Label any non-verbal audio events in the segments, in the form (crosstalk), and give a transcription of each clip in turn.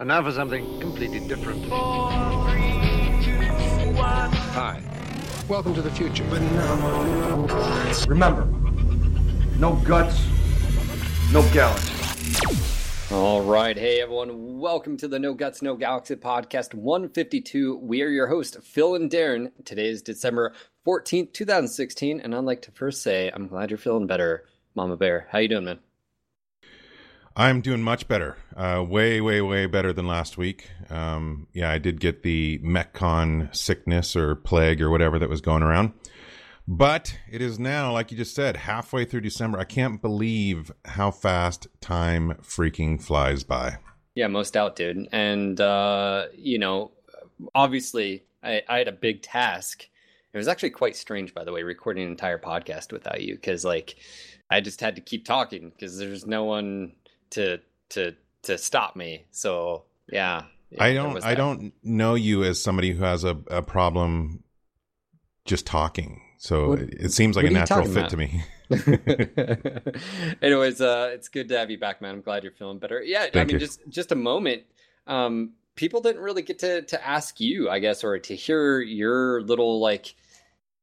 And now for something completely different. Hi. Welcome to the future. Remember, no guts, no galaxy. All right. Hey, everyone. Welcome to the No Guts, No Galaxy podcast 152. We are your hosts, Phil and Darren. Today is December 14th, 2016. And I'd like to first say, I'm glad you're feeling better, Mama Bear. How you doing, man? I'm doing much better. Uh, way, way, way better than last week. Um, yeah, I did get the MechCon sickness or plague or whatever that was going around. But it is now, like you just said, halfway through December. I can't believe how fast time freaking flies by. Yeah, most out, dude. And, uh, you know, obviously, I, I had a big task. It was actually quite strange, by the way, recording an entire podcast without you because, like, I just had to keep talking because there's no one to to to stop me. So yeah, I don't I don't know you as somebody who has a, a problem just talking. So what, it seems like a natural fit about? to me. (laughs) (laughs) Anyways, uh, it's good to have you back, man. I'm glad you're feeling better. Yeah, Thank I mean, you. just just a moment. Um, people didn't really get to to ask you, I guess, or to hear your little like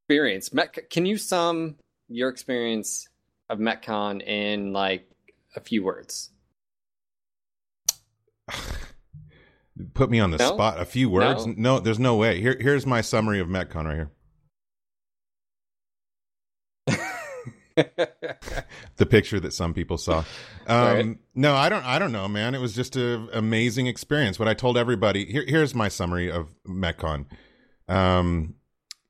experience. Met, can you sum your experience of MechCon in like a few words? (sighs) Put me on the no? spot. A few words? No. no, there's no way. Here, here's my summary of MechCon right here. (laughs) the picture that some people saw. Um, right. No, I don't. I don't know, man. It was just an amazing experience. What I told everybody. Here, here's my summary of MechCon. Um,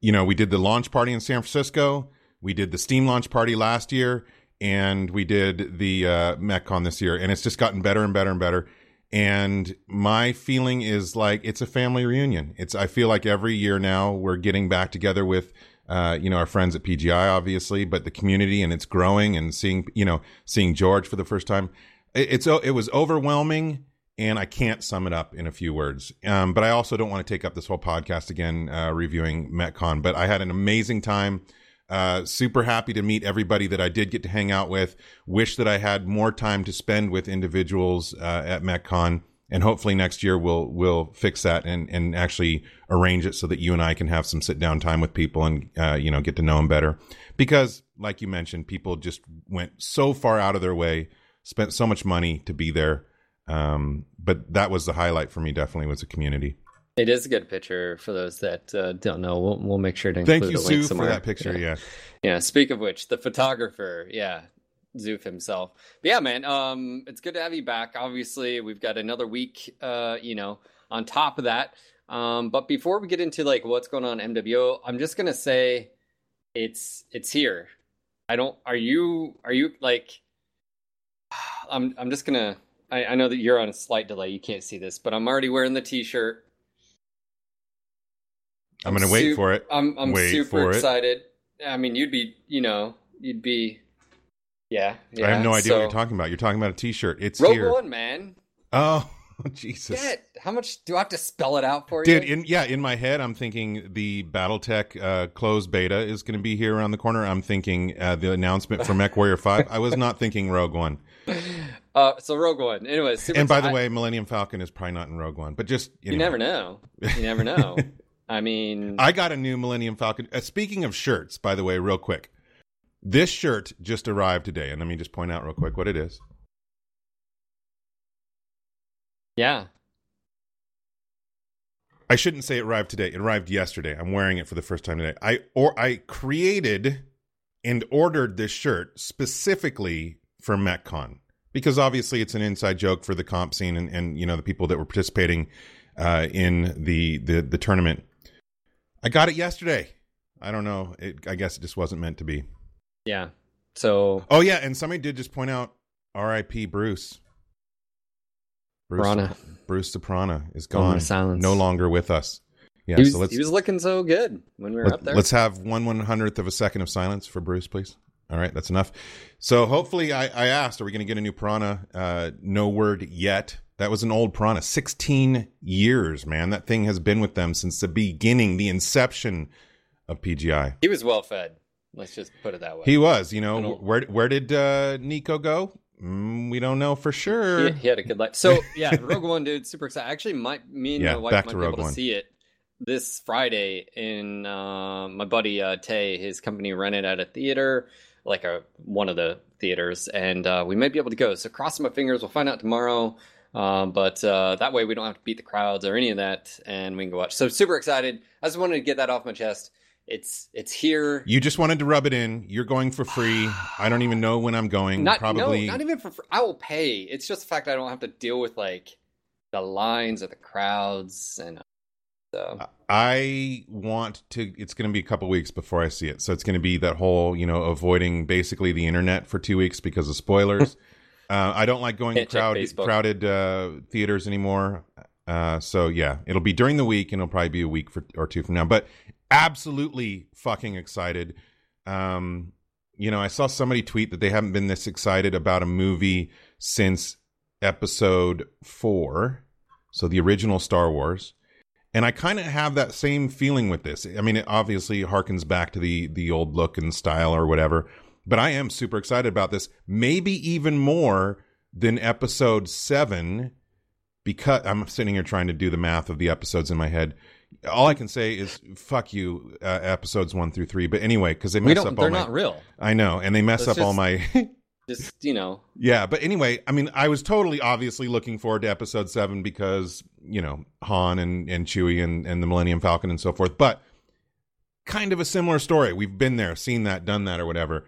you know, we did the launch party in San Francisco. We did the Steam launch party last year, and we did the uh, MechCon this year. And it's just gotten better and better and better. And my feeling is like it's a family reunion. It's I feel like every year now we're getting back together with uh, you know our friends at PGI, obviously, but the community and it's growing and seeing you know seeing George for the first time. It, it's it was overwhelming, and I can't sum it up in a few words. Um, but I also don't want to take up this whole podcast again uh, reviewing MechCon But I had an amazing time. Uh, super happy to meet everybody that I did get to hang out with. Wish that I had more time to spend with individuals uh, at MechCon, and hopefully next year we'll we'll fix that and and actually arrange it so that you and I can have some sit down time with people and uh, you know get to know them better. Because, like you mentioned, people just went so far out of their way, spent so much money to be there. Um, but that was the highlight for me. Definitely was the community. It is a good picture for those that uh, don't know. We'll, we'll make sure to include Thank you, a link Sue, somewhere. for that picture. Yeah. yeah. Yeah. Speak of which, the photographer. Yeah. Zoof himself. But yeah, man. Um, it's good to have you back. Obviously, we've got another week. Uh, you know, on top of that. Um, but before we get into like what's going on MWO, I'm just gonna say, it's it's here. I don't. Are you? Are you like? (sighs) I'm. I'm just gonna. I, I know that you're on a slight delay. You can't see this, but I'm already wearing the T-shirt. I'm, I'm gonna wait su- for it. I'm I'm wait super excited. It. I mean, you'd be, you know, you'd be, yeah. yeah. I have no idea so, what you're talking about. You're talking about a T-shirt. It's Rogue here. One, man. Oh, (laughs) Jesus! Get, how much do I have to spell it out for Dude, you? In, yeah, in my head, I'm thinking the BattleTech uh, closed beta is going to be here around the corner. I'm thinking uh, the announcement for MechWarrior Five. I was not thinking Rogue One. (laughs) Uh, so Rogue One. Anyways, and by the way, Millennium Falcon is probably not in Rogue One, but just you, you never know. You never know. (laughs) I mean, I got a new Millennium Falcon. Uh, speaking of shirts, by the way, real quick, this shirt just arrived today, and let me just point out real quick what it is. Yeah. I shouldn't say it arrived today. It arrived yesterday. I'm wearing it for the first time today. I or I created and ordered this shirt specifically for MechCon because obviously it's an inside joke for the comp scene and, and you know the people that were participating uh, in the, the the tournament I got it yesterday. I don't know. It, I guess it just wasn't meant to be. Yeah. So. Oh yeah, and somebody did just point out R.I.P. Bruce. Bruce Piranha. Bruce the is gone. Silence. No longer with us. Yeah, he was, so let's, he was looking so good when we were let, up there. Let's have one one hundredth of a second of silence for Bruce, please. All right, that's enough. So hopefully, I, I asked, are we going to get a new Piranha? Uh, no word yet. That was an old Piranha. 16 years, man. That thing has been with them since the beginning, the inception of PGI. He was well fed. Let's just put it that way. He was, you know, where where did uh, Nico go? mm, we don't know for sure. He, he had a good life. So (laughs) yeah, Rogue One, dude, super excited. Actually, might me and Yeah, my wife might be Rogue able One. to see it this Friday. In uh, my buddy uh, Tay, his company rented at a theater, like a one of the theaters, and uh, we might be able to go. So crossing my fingers, we'll find out tomorrow. Um, but uh, that way we don't have to beat the crowds or any of that, and we can go watch. So super excited. I just wanted to get that off my chest. It's it's here. You just wanted to rub it in. You're going for free. (sighs) I don't even know when I'm going. not Probably no, not even for fr- I will pay. It's just the fact that I don't have to deal with like the lines or the crowds and so I want to. It's going to be a couple weeks before I see it, so it's going to be that whole you know avoiding basically the internet for two weeks because of spoilers. (laughs) uh, I don't like going to Can't check crowd, crowded uh, theaters anymore. Uh, so yeah, it'll be during the week, and it'll probably be a week for, or two from now. But absolutely fucking excited. Um, you know, I saw somebody tweet that they haven't been this excited about a movie since episode four, so the original Star Wars. And I kind of have that same feeling with this. I mean, it obviously harkens back to the the old look and style or whatever, but I am super excited about this. Maybe even more than episode 7 because I'm sitting here trying to do the math of the episodes in my head. All I can say is fuck you uh, episodes 1 through 3, but anyway, cuz they mess up all They're my not real. I know, and they mess Let's up all my (laughs) (laughs) Just you know, Yeah, but anyway, I mean, I was totally obviously looking forward to episode seven because, you know, Han and, and Chewie and, and the Millennium Falcon and so forth. But kind of a similar story. We've been there, seen that, done that, or whatever.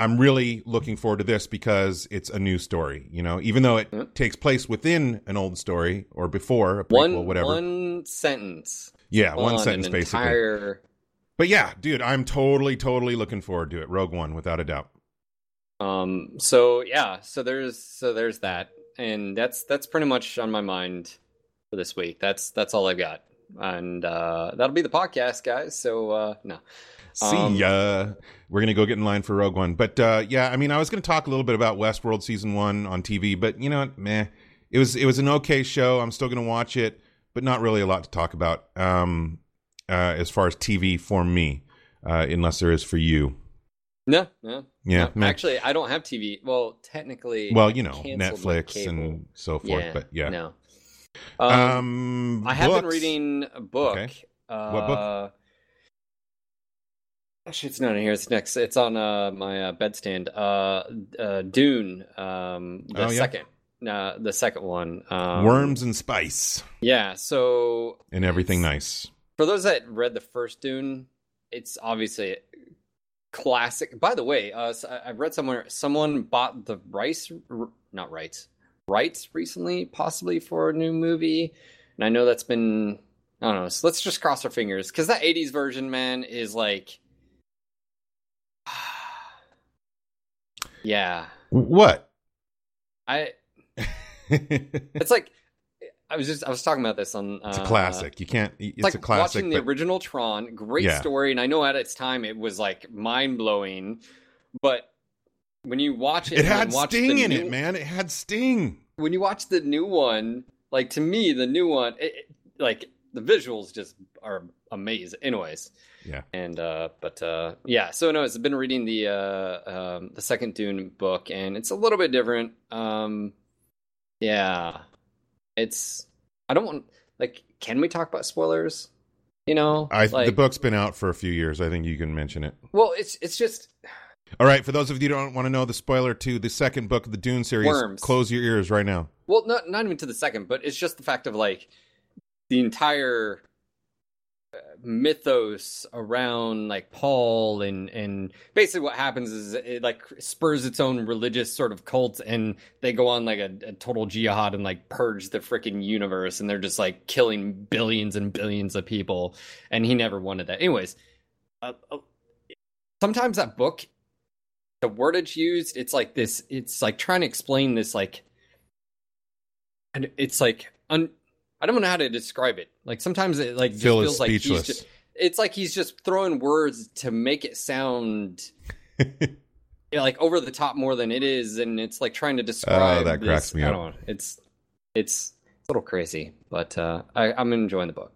I'm really looking forward to this because it's a new story, you know, even though it Yep. takes place within an old story or before a prequel, one whatever. one sentence. yeah, one on sentence basically. Entire, But yeah, dude, I'm totally, totally looking forward to it. Rogue One, without a doubt. um. So yeah. So there's so there's that, and that's that's pretty much on my mind for this week. That's that's all I've got, and uh, that'll be the podcast, guys. So uh, no. See Um, ya. We're gonna go get in line for Rogue One, but uh, yeah, I mean, I was gonna talk a little bit about Westworld season one on TV, but you know, what? meh. It was it was an okay show. I'm still gonna watch it, but not really a lot to talk about um, uh, as far as TV for me, uh, unless there is for you. No, no. Yeah, no. Actually, I don't have TV. Well, technically, Well, you know, Netflix and so forth. but yeah, no. um, Um, I have been reading a book. Okay. Uh, What book? Actually, it's not in here. It's next. It's on uh, my uh, bedstand. Uh, uh, Dune. Um, the Oh, yeah. second. Uh, the second one. Um, Worms and Spice Yeah. So and everything nice. for those that read the first Dune, it's obviously classic. By the way, uh, I- I've read somewhere someone bought the rights, not rights, rights recently, possibly for a new movie, and I know that's been. I don't know. So let's just cross our fingers because that '80s version, man, is like, (sighs) yeah. What? I. it's (laughs) It's like I was just I was talking about this on. Uh, a classic. You can't. It's, It's like a classic. watching the but- original Tron. Great Yeah. story, and I know at its time it was like mind blowing, but when you watch it, it had watch Sting in new, it, man. It had Sting. When you watch the new one, like to me, the new one, it, it- like the visuals just are amazing. Anyways, Yeah. and uh, but uh, yeah. So no, I've been reading the uh, um, the second Dune book, and it's a little bit different. Um, yeah, it's I don't want like. Can we talk about spoilers? You know, I like, the book's been out for a few years. I think you can mention it. Well, it's it's just All right, for those of you who don't want to know the spoiler to the second book of the Dune series, Worms. close your ears right now. well, not not even to the second, but it's just the fact of like the entire mythos around like Paul and and basically what happens is it like spurs its own religious sort of cult and they go on like a, a total jihad and like purge the freaking universe and they're just like killing billions and billions of people and he never wanted that. Anyways, uh, uh, sometimes that book the wordage used it's like this it's like trying to explain this like and it's like un, I don't know how to describe it. Like sometimes it like just Phil is feels like he's speechless. just, it's like he's just throwing words to make it sound (laughs) like over the top more than it is, and it's like trying to describe. Oh, that cracks this- me I up. don't know. It's it's a little crazy, but uh, I, I'm enjoying the book.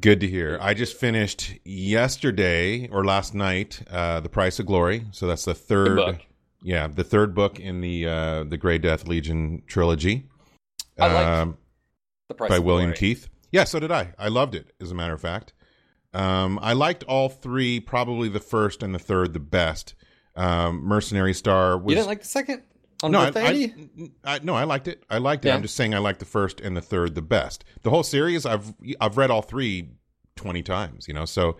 Good to hear. I just finished yesterday or last night, uh, The Price of Glory. So that's the third book. yeah, the third book in the uh, the Grey Death Legion trilogy. I liked um, The Price by William Glory. Keith. Yeah, so did I. I loved it, as a matter of fact. Um, I liked all three, probably the first and the third the best. Um, Mercenary Star was You didn't like the second on no, I. I, I, no, I liked it. I liked it. Yeah. I'm just saying I liked the first and the third the best. The whole series, I've I've read all three 20 times, you know. So,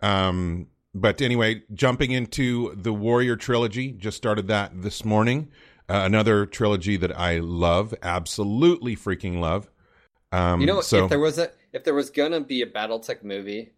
um, but anyway, jumping into the Warrior trilogy, just started that this morning. Uh, another trilogy that I love, absolutely freaking love. Um, you know, so if there was a if there was gonna be a BattleTech movie,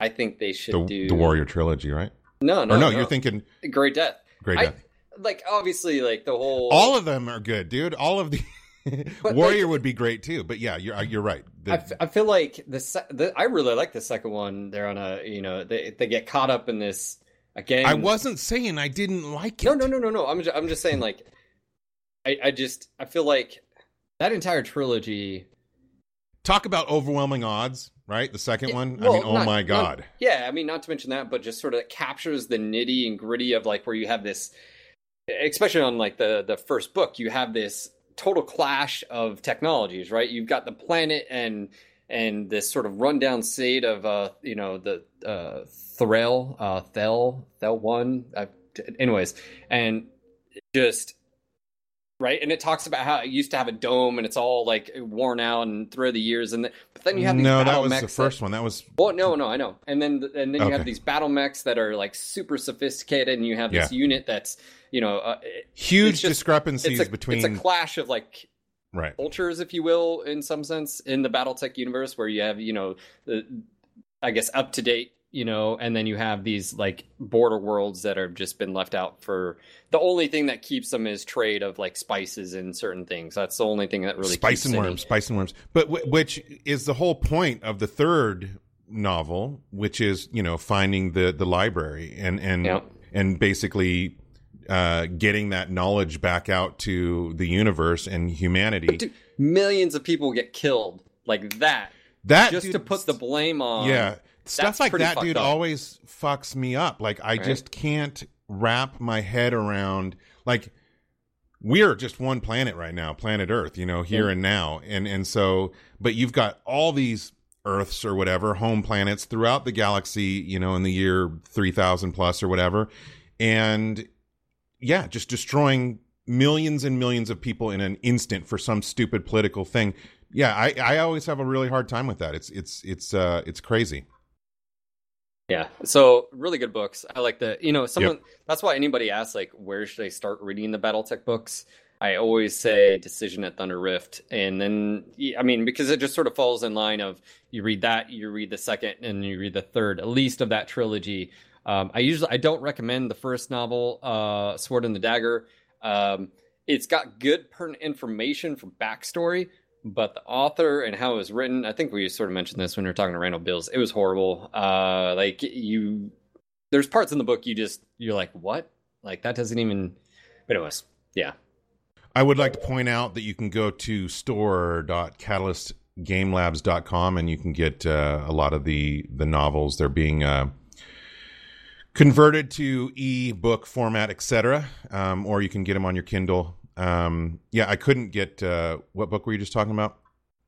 I think they should the, do the Warrior trilogy, right? No, no, or no, you're thinking Grey Death. Great I- Death. Like obviously, like the whole all of them are good, dude. All of the (laughs) Warrior like- would be great too. But yeah, you're you're right. The- I, f- I feel like the, se- the I really like the second one. They're on a you know they they get caught up in this again. I wasn't saying I didn't like it. no no no no no. I'm just, I'm just saying like I I just I feel like that entire trilogy. Talk about overwhelming odds, right? The second Yeah, one. I mean, oh not- my not- god. yeah, I mean not to mention that, but just sort of captures the nitty and gritty of like where you have this, especially on like the the first book, you have this total clash of technologies, right? You've got the planet and and this sort of rundown state of uh you know the uh Thrail uh Thel Thel one uh, anyways and just right and it talks about how it used to have a dome and it's all like worn out and through the years and the, but then you have these no, that battle was the first one. That was well, no, no, I know. And then and then you Okay. have these battle mechs that are like super sophisticated, and you have this unit that's you know uh, it- huge just- discrepancies it's a between it's a clash of like right. cultures, if you will, in some sense, in the BattleTech universe, where you have you know the I guess up to date, you know, and then you have these like border worlds that have just been left out for the only thing that keeps them is trade of like spices and certain things. That's the only thing that really spice keeps and any- worms, spice and worms. But w- which is the whole point of the third novel, which is you know finding the the library and and Yeah. and basically uh, getting that knowledge back out to the universe and humanity. Dude, millions of people get killed like that that just dude- to put the blame on. yeah stuff that's like that dude up. always fucks me up. Like i Right. just can't wrap my head around like we're just one planet right now planet earth you know here and now. And and so but you've got all these earths or whatever home planets throughout the galaxy you know in the year 3000 plus or whatever. And yeah just destroying millions and millions of people in an instant for some stupid political thing. Yeah i i always have a really hard time with that. It's it's it's uh it's crazy Yeah. So really good books. I like the you know someone that's why anybody asks like where should I start reading the BattleTech books? I always say Decision at Thunder Rift, and then I mean because it just sort of falls in line of you read that, you read the second, and you read the third, at least of that trilogy. Um, I usually I don't recommend the first novel, uh, Sword and the Dagger. Um, it's got good pertinent information for backstory, but the author and how it was written, I think we sort of mentioned this when we were talking to Randall Bills. It was horrible. Uh, like you, there's parts in the book you just you're like, what? Like that doesn't even. But it was, yeah. I would like to point out that you can go to store.catalystgamelabs.com and you can get uh, a lot of the the novels. They're being uh, converted to e-book format, etc. Um, or you can get them on your Kindle. Um, yeah, I couldn't get uh, what book were you just talking about?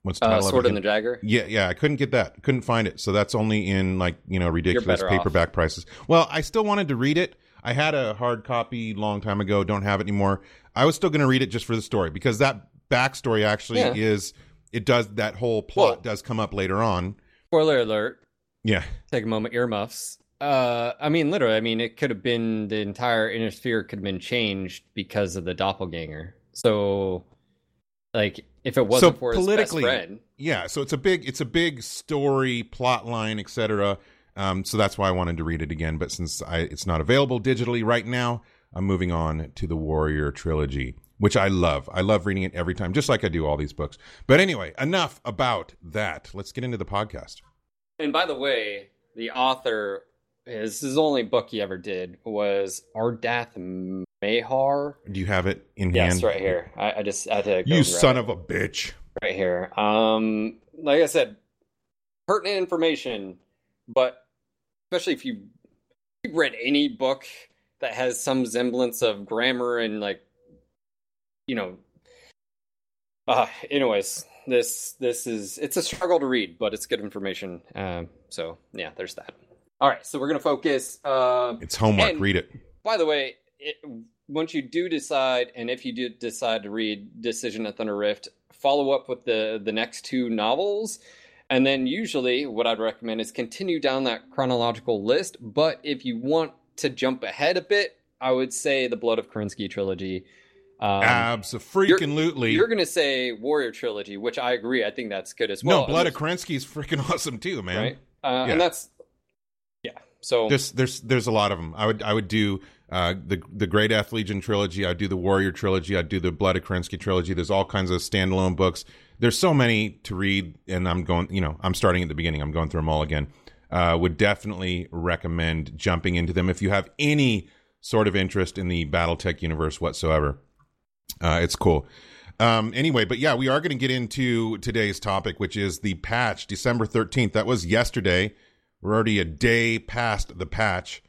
What's the Uh, title of Sword it and the? Dagger. Yeah, yeah, I couldn't get that. Couldn't find it. So that's only in like, you know, ridiculous better off. paperback prices. Well, I still wanted to read it. I had a hard copy long time ago, don't have it anymore. I was still going to read it just for the story because that backstory actually Yeah. is it does that whole plot Well- does come up later on. Spoiler alert. Yeah. Take a moment, earmuffs. Uh, I mean, literally, I mean, it could have been the entire inner sphere could have been changed because of the doppelganger. So, like, if it wasn't So for his politically- best friend, Yeah, so it's a big it's a big story, plot line, etc. Um, so that's why I wanted to read it again. But since I, it's not available digitally right now, I'm moving on to the Warrior trilogy, which I love. I love reading it every time, just like I do all these books. But anyway, enough about that. Let's get into the podcast. And by the way, the author, his, his only book he ever did was Ardath Mayhar. Do you have it in Yes, hand? right here. I, I just had to go You son it. of a bitch. right here. Um, like I said, pertinent information, but especially if you you've read any book that has some semblance of grammar and like you know uh anyways this this is it's a struggle to read but it's good information um so yeah there's that all right so we're gonna focus uh It's homework. Read it. by the way it, once you do decide and if you do decide to read decision at thunder rift follow up with the the next two novels and then usually what i'd recommend is continue down that chronological list but if you want to jump ahead a bit i would say the blood of Kerensky trilogy um, Absolutely. you're gonna say warrior trilogy which i agree i think that's good as well no, Blood of Kerensky is freaking (laughs) awesome too, man. right uh, Yeah. and that's so There's there's there's a lot of them. I would I would do uh, the the Grey Death Legion trilogy. I'd do the Warrior trilogy. I'd do the Blood of Kerensky trilogy. There's all kinds of standalone books. There's so many to read, and I'm going. You know, I'm starting at the beginning. I'm going through them all again. Uh, would definitely recommend jumping into them if you have any sort of interest in the BattleTech universe whatsoever. Uh, it's cool. Um, anyway, but yeah, we are going to get into today's topic, which is the patch, December 13th. That was yesterday. We're already a day past the patch.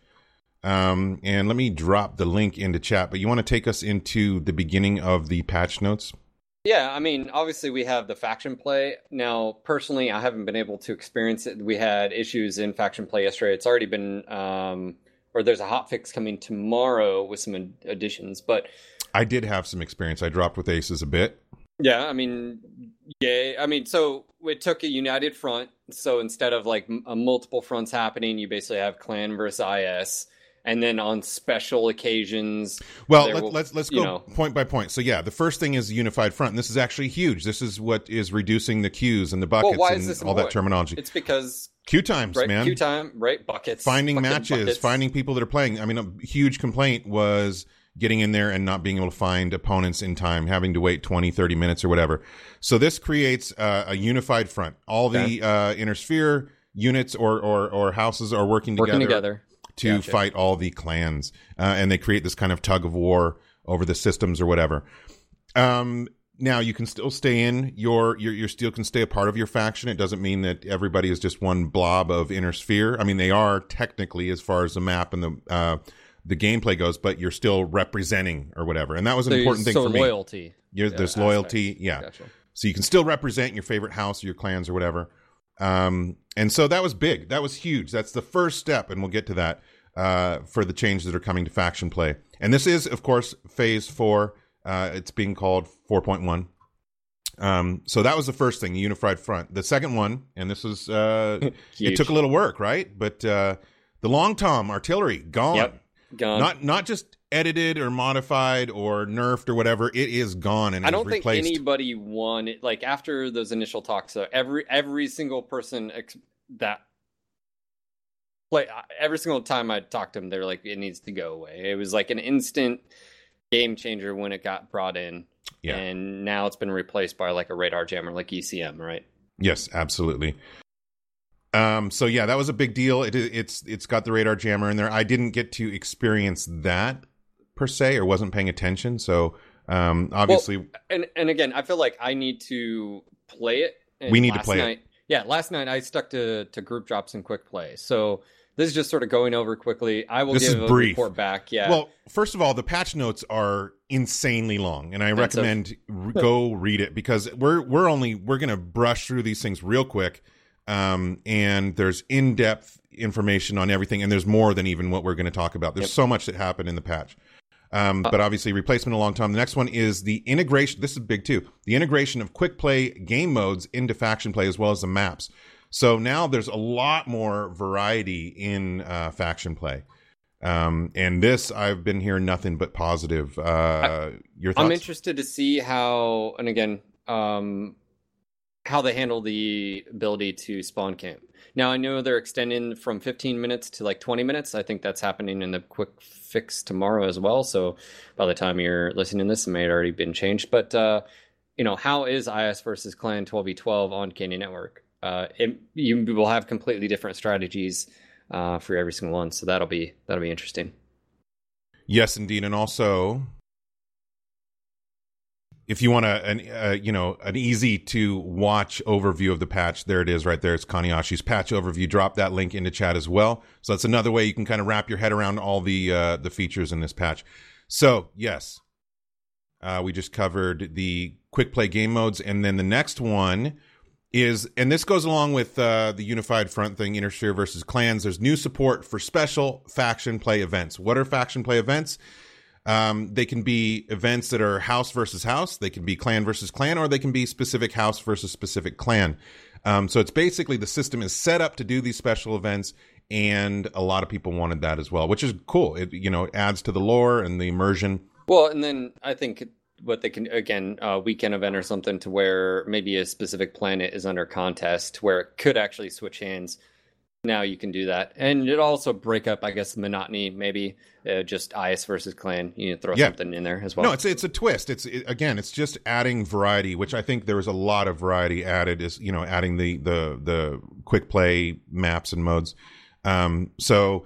Um, and let me drop the link into chat, but you want to take us into the beginning of the patch notes? Yeah, I mean, obviously we have the faction play. Now, personally, I haven't been able to experience it. We had issues in faction play yesterday. It's already been, um, or there's a hot fix coming tomorrow with some additions. But I did have some experience. I dropped with aces a bit. yeah, I mean, yeah, I mean, so it took a united front. So instead of like m- uh, multiple fronts happening, you basically have clan versus IS. And then on special occasions, Well, let, will- let's let's go know. point by point. So yeah, the first thing is unified front. And this is actually huge. This is what is reducing the queues and the buckets is and all that terminology. it's because Queue times, right, man. queue time, right, buckets, finding matches, buckets. finding people that are playing. I mean, a huge complaint was getting in there and not being able to find opponents in time, having to wait 20, 30 minutes or whatever. So this creates uh, a unified front. All the uh, inner sphere units or, or, or houses are working together, working together. to Gotcha. fight all the clans. Uh, and they create this kind of tug of war over the systems or whatever. Um, now you can still stay in your, your your still can stay a part of your faction. It doesn't mean that everybody is just one blob of inner sphere. I mean, they are technically as far as the map and the uh, the gameplay goes, but you're still representing or whatever. And that was an So- important thing so for me. loyalty. You're, uh, there's loyalty, yeah. Gotcha. So you can still represent your favorite house or your clans or whatever. Um, and so that was big. That was huge. That's the first step, and we'll get to that uh, for the changes that are coming to faction play. And this is, of course, phase four. Uh, it's being called 4.1. Um, so that was the first thing, the unified front. The second one, and this was uh, (laughs) it took a little work, right? But uh, the long tom artillery gone. Yep. Gone. Not not just edited or modified or nerfed or whatever. It is gone and I don't think replaced. anybody won it. Like after those initial talks, uh, every every single person ex- that play every single time I talked to them, they're like, it needs to go away. It was like an instant game changer when it got brought in, Yeah. and now it's been replaced by like a radar jammer, like ECM, right? Yes, absolutely. Um, so yeah, that was a big deal. It, it's it's got the radar jammer in there. I didn't get to experience that per se, or wasn't paying attention. So um, obviously, and and again, I feel like I need to play it. And We need to last play it. Yeah, last night I stuck to to group drops and quick play. So this is just sort of going over quickly. I will This give is a brief. report back. Yeah. well, first of all, the patch notes are insanely long, and I recommend go read it because we're we're only we're gonna brush through these things real quick. Um, and there's in depth information on everything, and there's more than even what we're going to talk about. There's Yep. so much that happened in the patch. Um, but obviously, replacement a long tom. The next one is the integration. This is big too. The integration of quick play game modes into faction play as well as the maps. So now there's a lot more variety in uh, faction play. Um, and this, I've been hearing nothing but positive. Uh, your thoughts? I'm interested to see how, and again, um, how they handle the ability to spawn camp. Now I know they're extending from 15 minutes to like 20 minutes. I think that's happening in the quick fix tomorrow as well. So by the time you're listening to this, it may have already been changed. But uh, you know, how is IS versus Clan 12v12 on Canyon Network? Uh, it, you will have completely different strategies uh, for every single one. So that'll be that'll be interesting. Yes, indeed. And also, if you want a, an uh, you know an easy to watch overview of the patch, there it is right there. It's Kanajashi's patch overview. Drop that link into chat as well. So that's another way you can kind of wrap your head around all the uh, the features in this patch. So yes, uh, we just covered the quick play game modes, and then the next one is, and this goes along with uh, the unified front thing, Intersphere versus clans. There's new support for special faction play events. What are faction play events? Um, they can be events that are house versus house. They can be clan versus clan, or they can be specific house versus specific clan. Um, so it's basically the system is set up to do these special events, and a lot of people wanted that as well, which is cool. It you know adds to the lore and the immersion. Well, and then I think what they can again a weekend event or something to where maybe a specific planet is under contest where it could actually switch hands now you can do that. And it also break up i guess the monotony maybe uh, just is versus clan. You know, throw yeah. something in there as well. no it's it's a twist. It's it, again it's just adding variety which i think there was a lot of variety added is you know adding the the the quick play maps and modes. Um so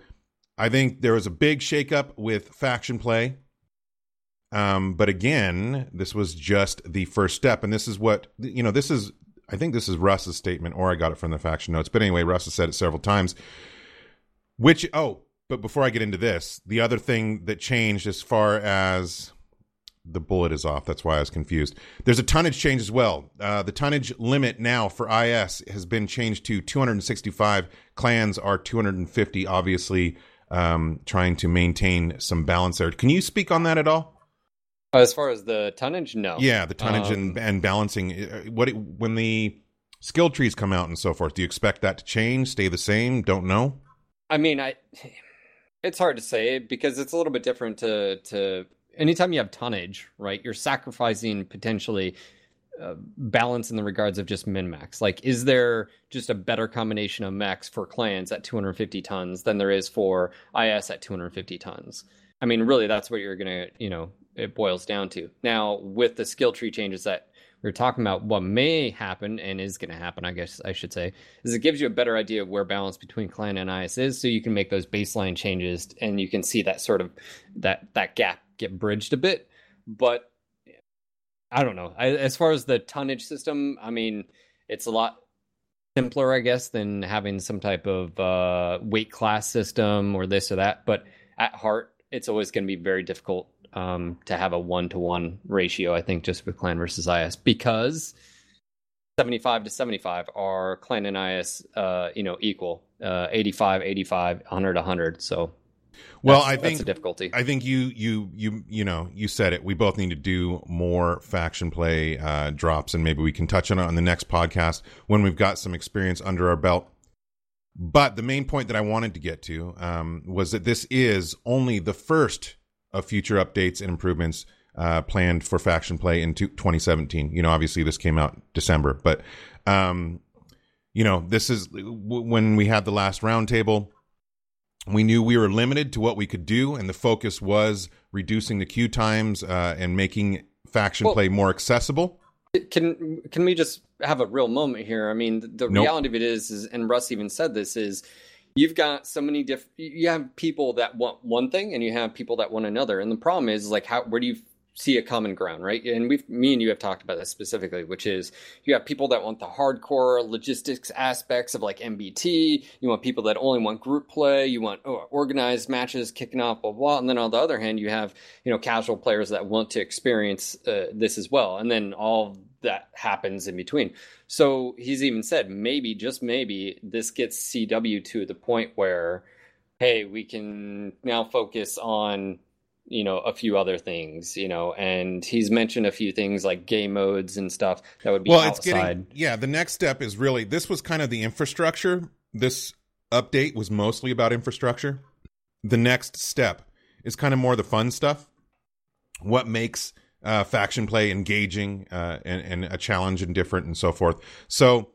i think there was a big shakeup with faction play. Um but again this was just the first step. And this is what you know this is I think this is Russ's statement, or I got it from the faction notes. But anyway, Russ has said it several times. Which, oh, but before I get into this, the other thing that changed as far as the bullet is off, that's why I was confused. There's a tonnage change as well. Uh, the tonnage limit now for IS has been changed to 265. Clans are 250, obviously, um, trying to maintain some balance there. Can you speak on that at all? As far as the tonnage, no. Yeah, the tonnage um, and, and balancing. Uh, what when the skill trees come out and so forth? Do you expect that to change? Stay the same? Don't know. I mean, I. It's hard to say because it's a little bit different to to. Anytime you have tonnage, right? You're sacrificing potentially uh, balance in the regards of just min max. Like, is there just a better combination of max for clans at 250 tons than there is for IS at 250 tons? I mean, really, that's what you're gonna, you know, it boils down to. Now, with the skill tree changes that we are talking about, what may happen and is going to happen, I guess I should say, is it gives you a better idea of where balance between clan and IS is, so you can make those baseline changes and you can see that sort of that that gap get bridged a bit. But I don't know. I, as far as the tonnage system, I mean, it's a lot simpler, I guess, than having some type of uh, weight class system or this or that. But at heart, it's always going to be very difficult um, to have a one to one ratio. I think just with clan versus IS because seventy five to seventy five are clan and IS, uh, you know, equal. Uh, 85, 85, 100, 100. So well, I think that's a difficulty. I think you you you you know you said it. We both need to do more faction play uh, drops, and maybe we can touch on it on the next podcast when we've got some experience under our belt. But the main point that I wanted to get to um, was that this is only the first of future updates and improvements uh, planned for faction play in 2017. You know, obviously this came out December, but um, you know, this is when we had the last roundtable. We knew we were limited to what we could do, and the focus was reducing the queue times uh, and making faction well, play more accessible. Can can we just have a real moment here? I mean, the, the nope. reality of it is, is, and Russ even said this is you've got so many different you have people that want one thing and you have people that want another. And the problem is like how where do you see a common ground right? And we've me and you have talked about this specifically which is you have people that want the hardcore logistics aspects of like mbt you want people that only want group play. You want oh, organized matches kicking off blah blah. And then on the other hand you have you know casual players that want to experience uh, this as well. And then all that happens in between. So he's even said maybe, just maybe, this gets CW to the point where, hey, we can now focus on you know a few other things you know and he's mentioned a few things like game modes and stuff that would be well outside. it's getting yeah the next step is really this was kind of the infrastructure this update was mostly about infrastructure the next step is kind of more the fun stuff what makes uh, faction play engaging uh, and, and, a challenge and different and so forth. So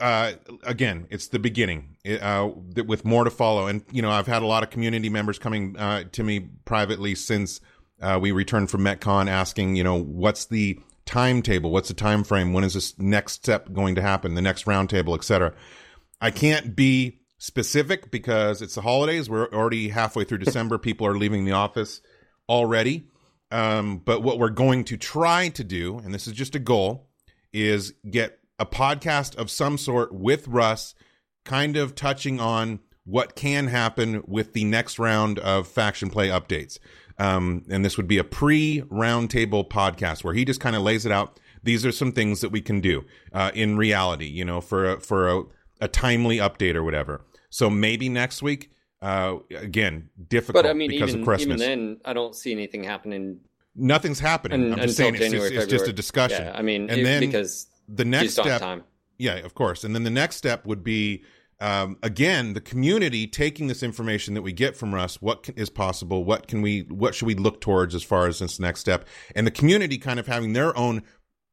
uh, again, it's the beginning uh, with more to follow. And you know, I've had a lot of community members coming uh, to me privately since uh, we returned from MechCon, asking, you know, what's the timetable? What's the time frame? When is this next step going to happen? The next roundtable, etc. I can't be specific because it's the holidays. We're already halfway through December. People are leaving the office already. Um, but what we're going to try to do, and this is just a goal, is get a podcast of some sort with Russ, kind of touching on what can happen with the next round of faction play updates. Um, and this would be a pre roundtable podcast where he just kind of lays it out. These are some things that we can do uh, in reality, you know, for a, for a, a timely update or whatever. So maybe next week. Uh, again, difficult But I mean, because even, of Christmas. even then, I don't see anything happening Nothing's happening. un- I'm just saying it's, January. just, it's just a discussion. Yeah, I mean, and it- then because the next just don't have step, time. yeah, of course. And then the next step would be, um, again, the community taking this information that we get from Russ. What can, is possible? What can we? What should we look towards as far as this next step? And the community kind of having their own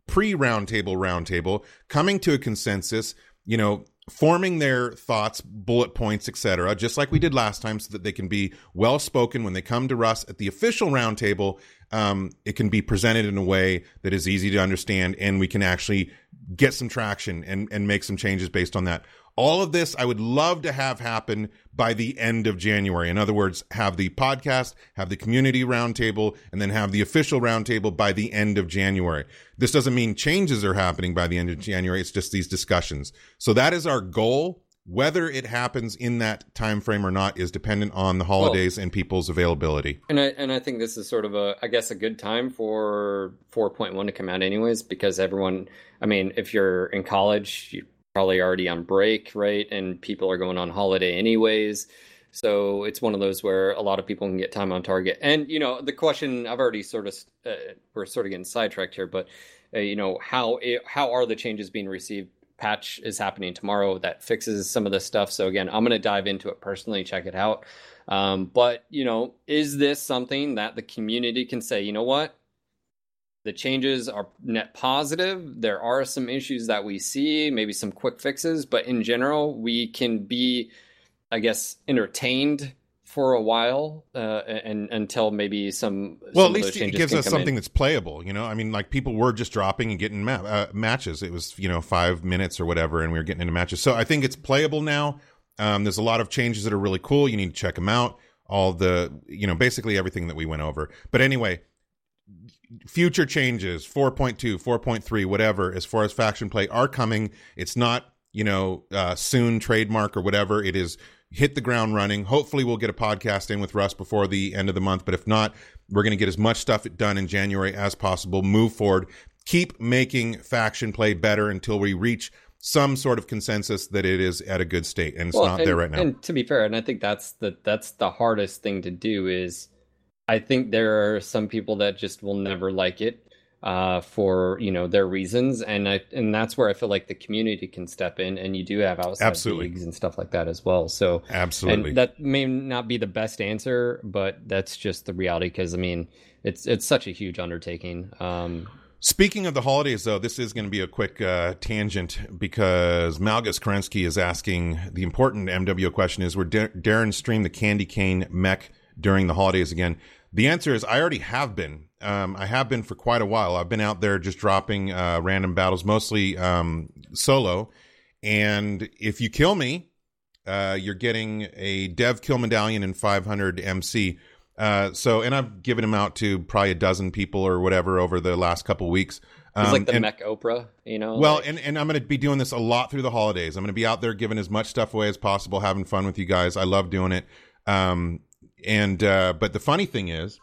pre-roundtable roundtable, coming to a consensus. You know, forming their thoughts, bullet points, etc., just like we did last time, so that they can be well spoken when they come to Russ at the official roundtable. Um, it can be presented in a way that is easy to understand, and we can actually get some traction and and make some changes based on that. All of this, I would love to have happen by the end of January. In other words, have the podcast, have the community roundtable, and then have the official roundtable by the end of January. This doesn't mean changes are happening by the end of January. It's just these discussions. So that is our goal. Whether it happens in that time frame or not is dependent on the holidays and people's availability. And I and I think this is sort of a I guess a good time for 4.1 to come out anyways because everyone I mean if you're in college you're probably already on break right? And people are going on holiday anyways. So it's one of those where a lot of people can get time on target. And you know the question I've already sort of uh, we're sort of getting sidetracked here but uh, you know how it, how are the changes being received? Patch is happening tomorrow. That fixes some of this stuff. So again i'm going to dive into it personally check it out. Um, but you know is this something that the community can say you know what the changes are net positive there are some issues that we see maybe some quick fixes but in general we can be i guess entertained for a while uh, and until maybe some Well, some at least it gives us come in. something that's playable. You know, I mean, like people were just dropping and getting ma- uh, matches. It was you know five minutes or whatever, and we were getting into matches. So I think it's playable now. Um, there's a lot of changes that are really cool. You need to check them out. All the you know, basically everything that we went over. But anyway, future changes 4.2 4.3 whatever as far as faction play are coming. It's not you know uh, soon trademark or whatever. It is hit the ground running. Hopefully we'll get a podcast in with russ before the end of the month but if not we're going to get as much stuff done in january as possible. Move forward. Keep making faction play better until we reach some sort of consensus that it is at a good state and it's Well, not and- there right now. And to be fair, and I think that's the that's the hardest thing to do is I think there are some people that just will never like it uh, for you know their reasons, and I and that's where I feel like the community can step in, and you do have outside Absolutely. leagues and stuff like that as well. So absolutely and that may not be the best answer, but that's just the reality because I mean it's it's such a huge undertaking. Um, Speaking of the holidays, though, this is going to be a quick uh, tangent because Malgus Kerensky is asking the important MWO question is, Dar- Darren stream the Candy Cane mech during the holidays again? The answer is, I already have been. Um, I have been for quite a while. I've been out there just dropping uh, random battles, mostly um, solo. And if you kill me, uh, you're getting a Dev Kill Medallion and 500 MC. Uh, so, and I've given them out to probably a dozen people or whatever over the last couple weeks. it's Um, like the and- mech Oprah, you know. well, like- and, and I'm going to be doing this a lot through the holidays. I'm going to be out there giving as much stuff away as possible, having fun with you guys. I love doing it. Um, and uh, but the funny thing is,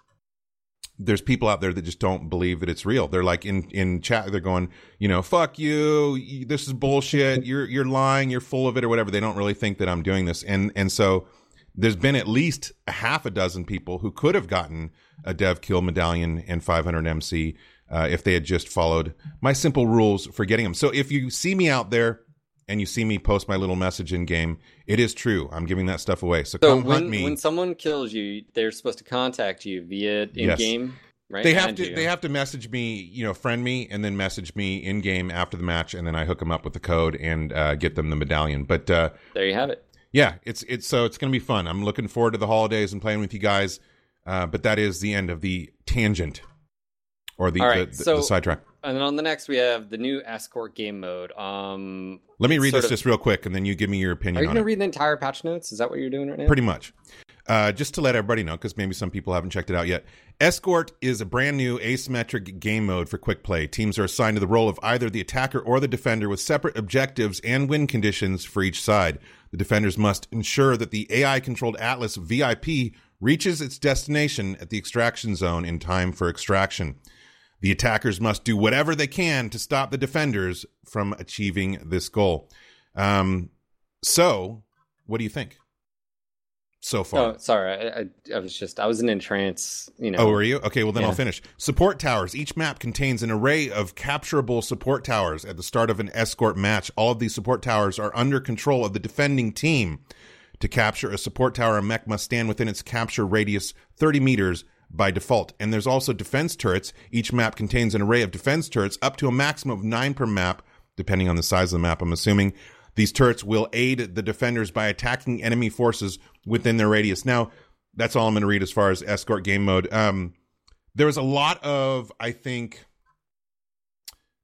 there's people out there that just don't believe that it's real. They're like in in chat, they're going, you know, fuck you. This is bullshit. You're you're lying. You're full of it or whatever. They don't really think that I'm doing this. And and so there's been at least a half a dozen people who could have gotten a dev kill medallion and 500 MC uh, if they had just followed my simple rules for getting them. So if you see me out there and you see me post my little message in game, it is true. I'm giving that stuff away. So, So come hunt when me. when someone kills you, they're supposed to contact you via in Yes. game, right? they have to you. they have to message me, you know, friend me and then message me in game after the match and then I hook them up with the code and uh, get them the medallion. But uh, There you have it. yeah, it's it's so it's going to be fun. I'm looking forward to the holidays and playing with you guys. Uh, but that is the end of the tangent or the right, the, the, so- the sidetrack. And then on the next, we have the new escort game mode. Um, Let me read this of- just real quick and then you give me your opinion. Are you going to read the entire patch notes? Is that what you're doing right now? Pretty much. Uh, just to let everybody know, because maybe some people haven't checked it out yet, Escort is a brand new asymmetric game mode for quick play. Teams are assigned to the role of either the attacker or the defender with separate objectives and win conditions for each side. The defenders must ensure that the AI controlled Atlas VIP reaches its destination at the extraction zone in time for extraction. The attackers must do whatever they can to stop the defenders from achieving this goal. Um, so, what do you think? so far. Oh, sorry. I, I, I, was just I was in a trance. You know. Oh, were you? Okay. Well, then yeah. I'll finish. Support towers. Each map contains an array of capturable support towers. At the start of an escort match, all of these support towers are under control of the defending team. To capture a support tower, a mech must stand within its capture radius 30 meters by default. And there's also defense turrets. Each map contains an array of defense turrets up to a maximum of nine per map, depending on the size of the map. I'm assuming. These turrets will aid the defenders by attacking enemy forces within their radius. Now, that's all I'm going to read as far as escort game mode. Um, there was a lot of, I think,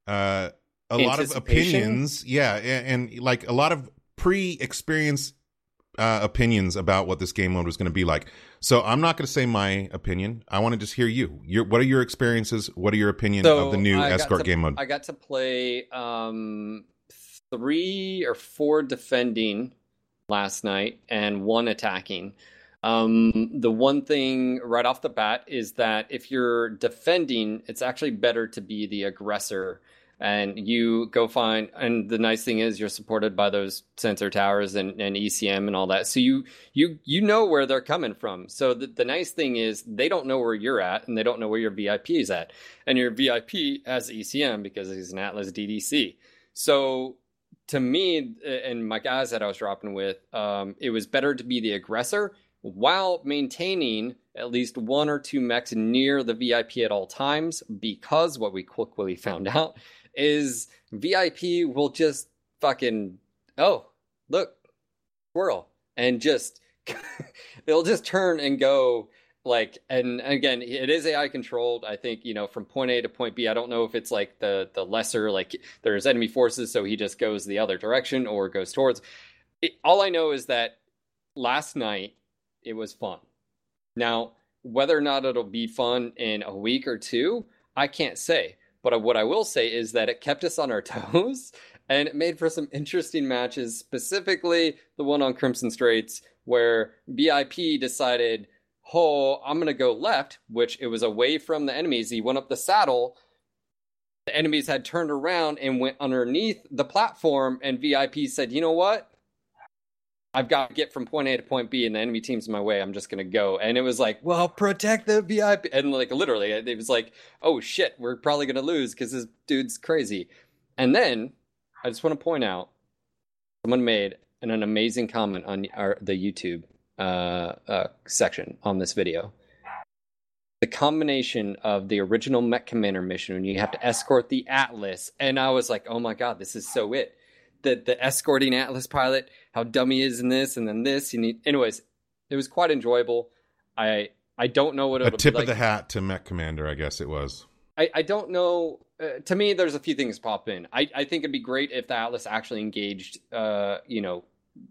uh, a lot of opinions. Yeah, and, and like a lot of pre-experience uh, opinions about what this game mode was going to be like. So I'm not going to say my opinion. I want to just hear you. Your, what are your experiences? What are your opinion so of the new escort to, game mode? I got to play um, three or four defending last night and one attacking. Um, the one thing right off the bat is that if you're defending, it's actually better to be the aggressor and you go find and the nice thing is you're supported by those sensor towers and, and ecm and all that. So you you you know where they're coming from. So the, the nice thing is they don't know where you're at and they don't know where your vip is at. And your vip has ecm because he's an atlas ddc so to me and my guys that I was dropping with, um, it was better to be the aggressor while maintaining at least one or two mechs near the VIP at all times. Because what we quickly found (laughs) out is VIP will just fucking oh look squirrel. And just (laughs) it'll just turn and go like and again it is ai controlled. I think you know from point a to point b i don't know if it's like the the lesser like there's enemy forces so he just goes the other direction or goes towards. It, all i know is that last night it was fun. Now whether or not it'll be fun in a week or two i can't say but what i will say is that it kept us on our (laughs) toes and it made for some interesting matches specifically the one on crimson straits where vip decided oh, I'm going to go left, which it was away from the enemies. He went up the saddle. The enemies had turned around and went underneath the platform, and VIP said, you know what? I've got to get from point A to point B, and the enemy team's in my way. I'm just gonna go. And it was like, well, protect the VIP, and like literally, it was like, oh shit, we're probably gonna lose because this dude's crazy. And then I just want to point out, someone made an, an amazing comment on our, the YouTube uh, uh, section on this video. The combination of the original Mech Commander mission when you have to escort the Atlas, and I was like, oh my god, this is so it. The the escorting Atlas pilot, how dumb he is in this, and then this. You need, anyways, it was quite enjoyable. I I don't know what a tip of the hat to Mech Commander, I guess it was. I, I don't know. Uh, to me, there's a few things pop in. I, I think it'd be great if the Atlas actually engaged, uh, you know,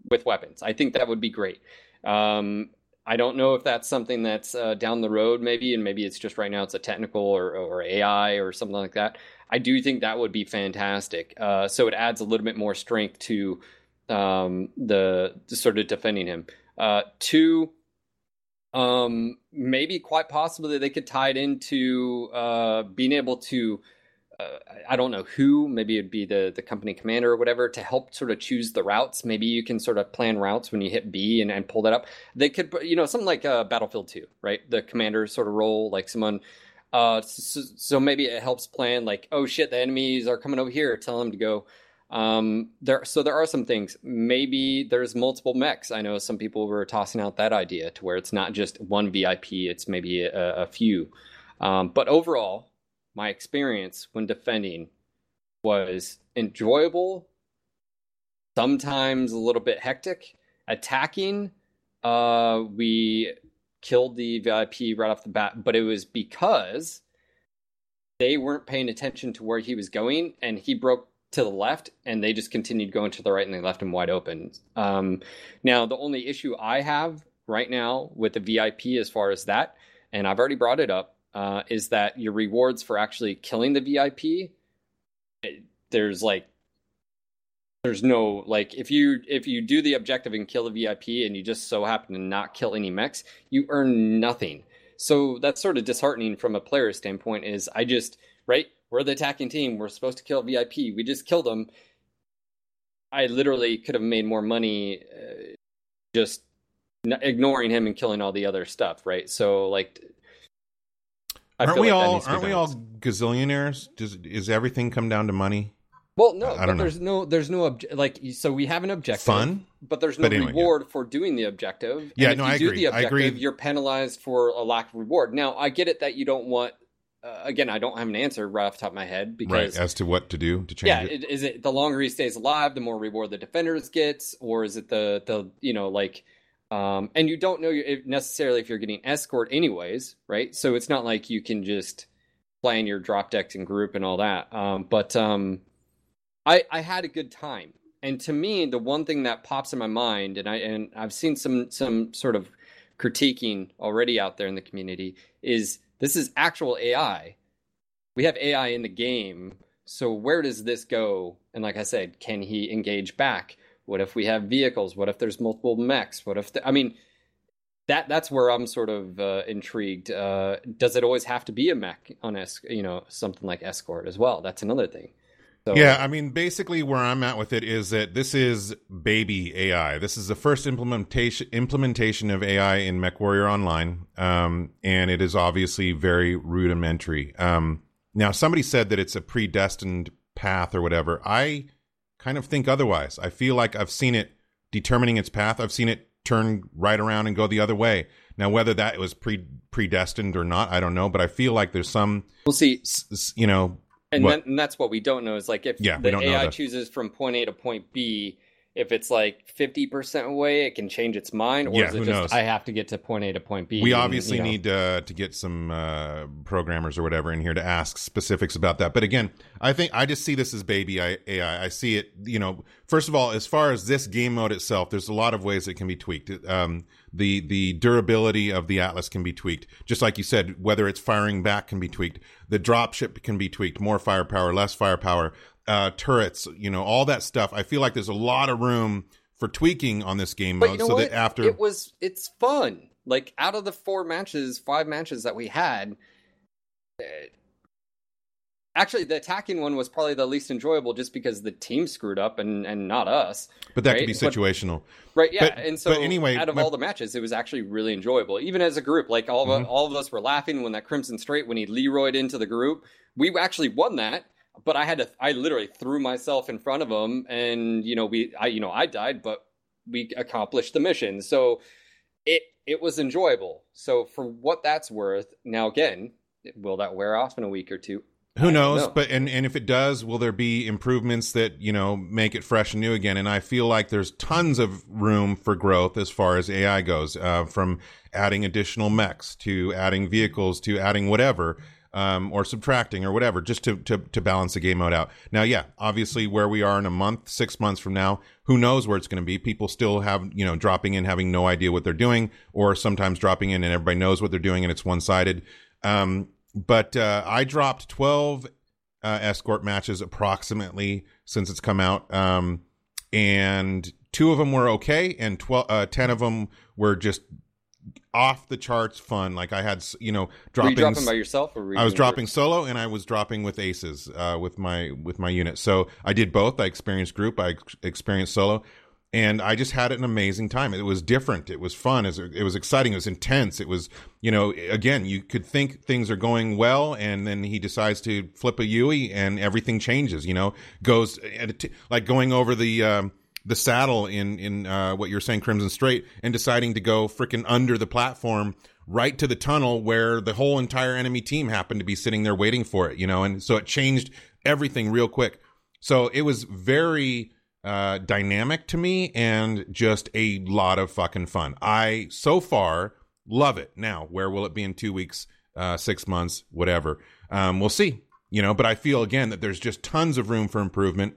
with weapons. I think that would be great. Um, I don't know if that's something that's uh, down the road, maybe, and maybe it's just right now it's a technical or, or AI or something like that. I do think that would be fantastic. Uh, so it adds a little bit more strength to um, the, the, sort of defending him. Uh, two, um, maybe quite possibly they could tie it into uh, being able to uh, I don't know who, maybe it'd be the, the company commander or whatever to help sort of choose the routes. Maybe you can sort of plan routes when you hit B and, and pull that up. They could, you know, something like uh, Battlefield 2, right? The commander sort of role, like someone. Uh, so, so, maybe it helps plan like, oh shit, the enemies are coming over here. Tell them to go. Um, there, so there are some things. Maybe there's multiple mechs. I know some people were tossing out that idea to where it's not just one VIP. It's maybe a, a few. Um, but overall, my experience when defending was enjoyable, sometimes a little bit hectic. Attacking, uh, we killed the VIP right off the bat, but it was because they weren't paying attention to where he was going, and he broke to the left, and they just continued going to the right, and they left him wide open. Um, now, the only issue I have right now with the VIP as far as that, and I've already brought it up, uh, is that your rewards for actually killing the VIP, there's like there's no like if you if you do the objective and kill the VIP and you just so happen to not kill any mechs, you earn nothing. So that's sort of disheartening from a player standpoint. Is I just right we're the attacking team, we're supposed to kill VIP, we just killed them. I literally could have made more money uh, just ignoring him and killing all the other stuff, right? So like I aren't we like all aren't we all gazillionaires? Does is everything come down to money? Well, no, I, but there's no there's no obje- like so we have an objective, fun, but there's no but anyway, reward yeah. for doing the objective. Yeah, and no, if you I do agree. The objective, I agree. You're penalized for a lack of reward. Now, I get it that you don't want. Uh, again, I don't have an answer right off the top of my head because right, as to what to do to change yeah, it. Is it the longer he stays alive, the more reward the defenders gets, or is it the the you know like um, and you don't know necessarily if you're getting escort anyways, right? So it's not like you can just plan your drop decks and group and all that. Um, but um, I, I had a good time. And to me, the one thing that pops in my mind, and I and I've seen some some sort of critiquing already out there in the community, is this is actual AI. We have AI in the game, so where does this go? And like I said, can he engage back? What if we have vehicles? What if there's multiple mechs? What if the, I mean that that's where I'm sort of uh, intrigued. Uh, does it always have to be a mech on es- you know something like escort as well? That's another thing. So, yeah, I mean, basically, where I'm at with it is that this is baby AI. This is the first implementation implementation of AI in MechWarrior Online, um, and it is obviously very rudimentary. Um, now, somebody said that it's a predestined path or whatever. I kind of think otherwise. I feel like I've seen it determining its path. I've seen it turn right around and go the other way. Now, whether that was pre predestined or not, I don't know. But I feel like there's some. We'll see. You know, and, then, and that's what we don't know is like if yeah, the AI chooses from point A to point B, if it's like 50% away, it can change its mind, or yeah, is it just knows? I have to get to point A to point B? We and, obviously you know. need uh, to get some uh, programmers or whatever in here to ask specifics about that. But again, I think I just see this as baby AI. I see it, you know, first of all, as far as this game mode itself, there's a lot of ways it can be tweaked. Um, the the durability of the Atlas can be tweaked. Just like you said, whether it's firing back can be tweaked. The dropship can be tweaked. More firepower, less firepower. Uh, turrets, you know, all that stuff. I feel like there's a lot of room for tweaking on this game but mode, you know so what? that after it was, it's fun. Like out of the four matches, five matches that we had, Actually, the attacking one was probably the least enjoyable just because the team screwed up and, and not us. But that right? could be situational. But, right, yeah. But, and so but anyway, out of my... all the matches, it was actually really enjoyable. Even as a group, like all of, mm-hmm. all of us were laughing when that Crimson Strait, when he Leroyed into the group. We actually won that, but I had to, I literally threw myself in front of them and, you know, we, I, you know, I died, but we accomplished the mission. So it, it was enjoyable. So for what that's worth, now again, will that wear off in a week or two? Who knows? Know. But and and if it does, will there be improvements that you know make it fresh and new again? And I feel like there's tons of room for growth as far as AI goes, uh, from adding additional mechs to adding vehicles to adding whatever. Um, or subtracting or whatever, just to, to to balance the game mode out. Now, yeah, obviously, where we are in a month, six months from now, who knows where it's going to be? People still have you know dropping in, having no idea what they're doing, or sometimes dropping in and everybody knows what they're doing and it's one sided. Um, but uh, I dropped 12 uh, escort matches approximately since it's come out. Um, and two of them were okay, and 12, uh, 10 of them were just off the charts fun. Like I had, you know, dropping. Were you dropping by yourself, or I was dropping solo, and I was dropping with aces uh, with my with my unit. So I did both. I experienced group. I experienced solo and I just had an amazing time. It was different. It was fun. It was, it was, exciting. It was intense. It was, you know, again, you could think things are going well, and then he decides to flip a Yui, and everything changes. You know, goes like going over the. Um, the saddle in in uh, what you're saying, Crimson Strait, and deciding to go freaking under the platform right to the tunnel where the whole entire enemy team happened to be sitting there waiting for it, you know, and so it changed everything real quick. So it was very uh, dynamic to me and just a lot of fucking fun. I so far love it. Now, where will it be in two weeks, uh, six months, whatever? Um, we'll see. You know, but I feel again that there's just tons of room for improvement,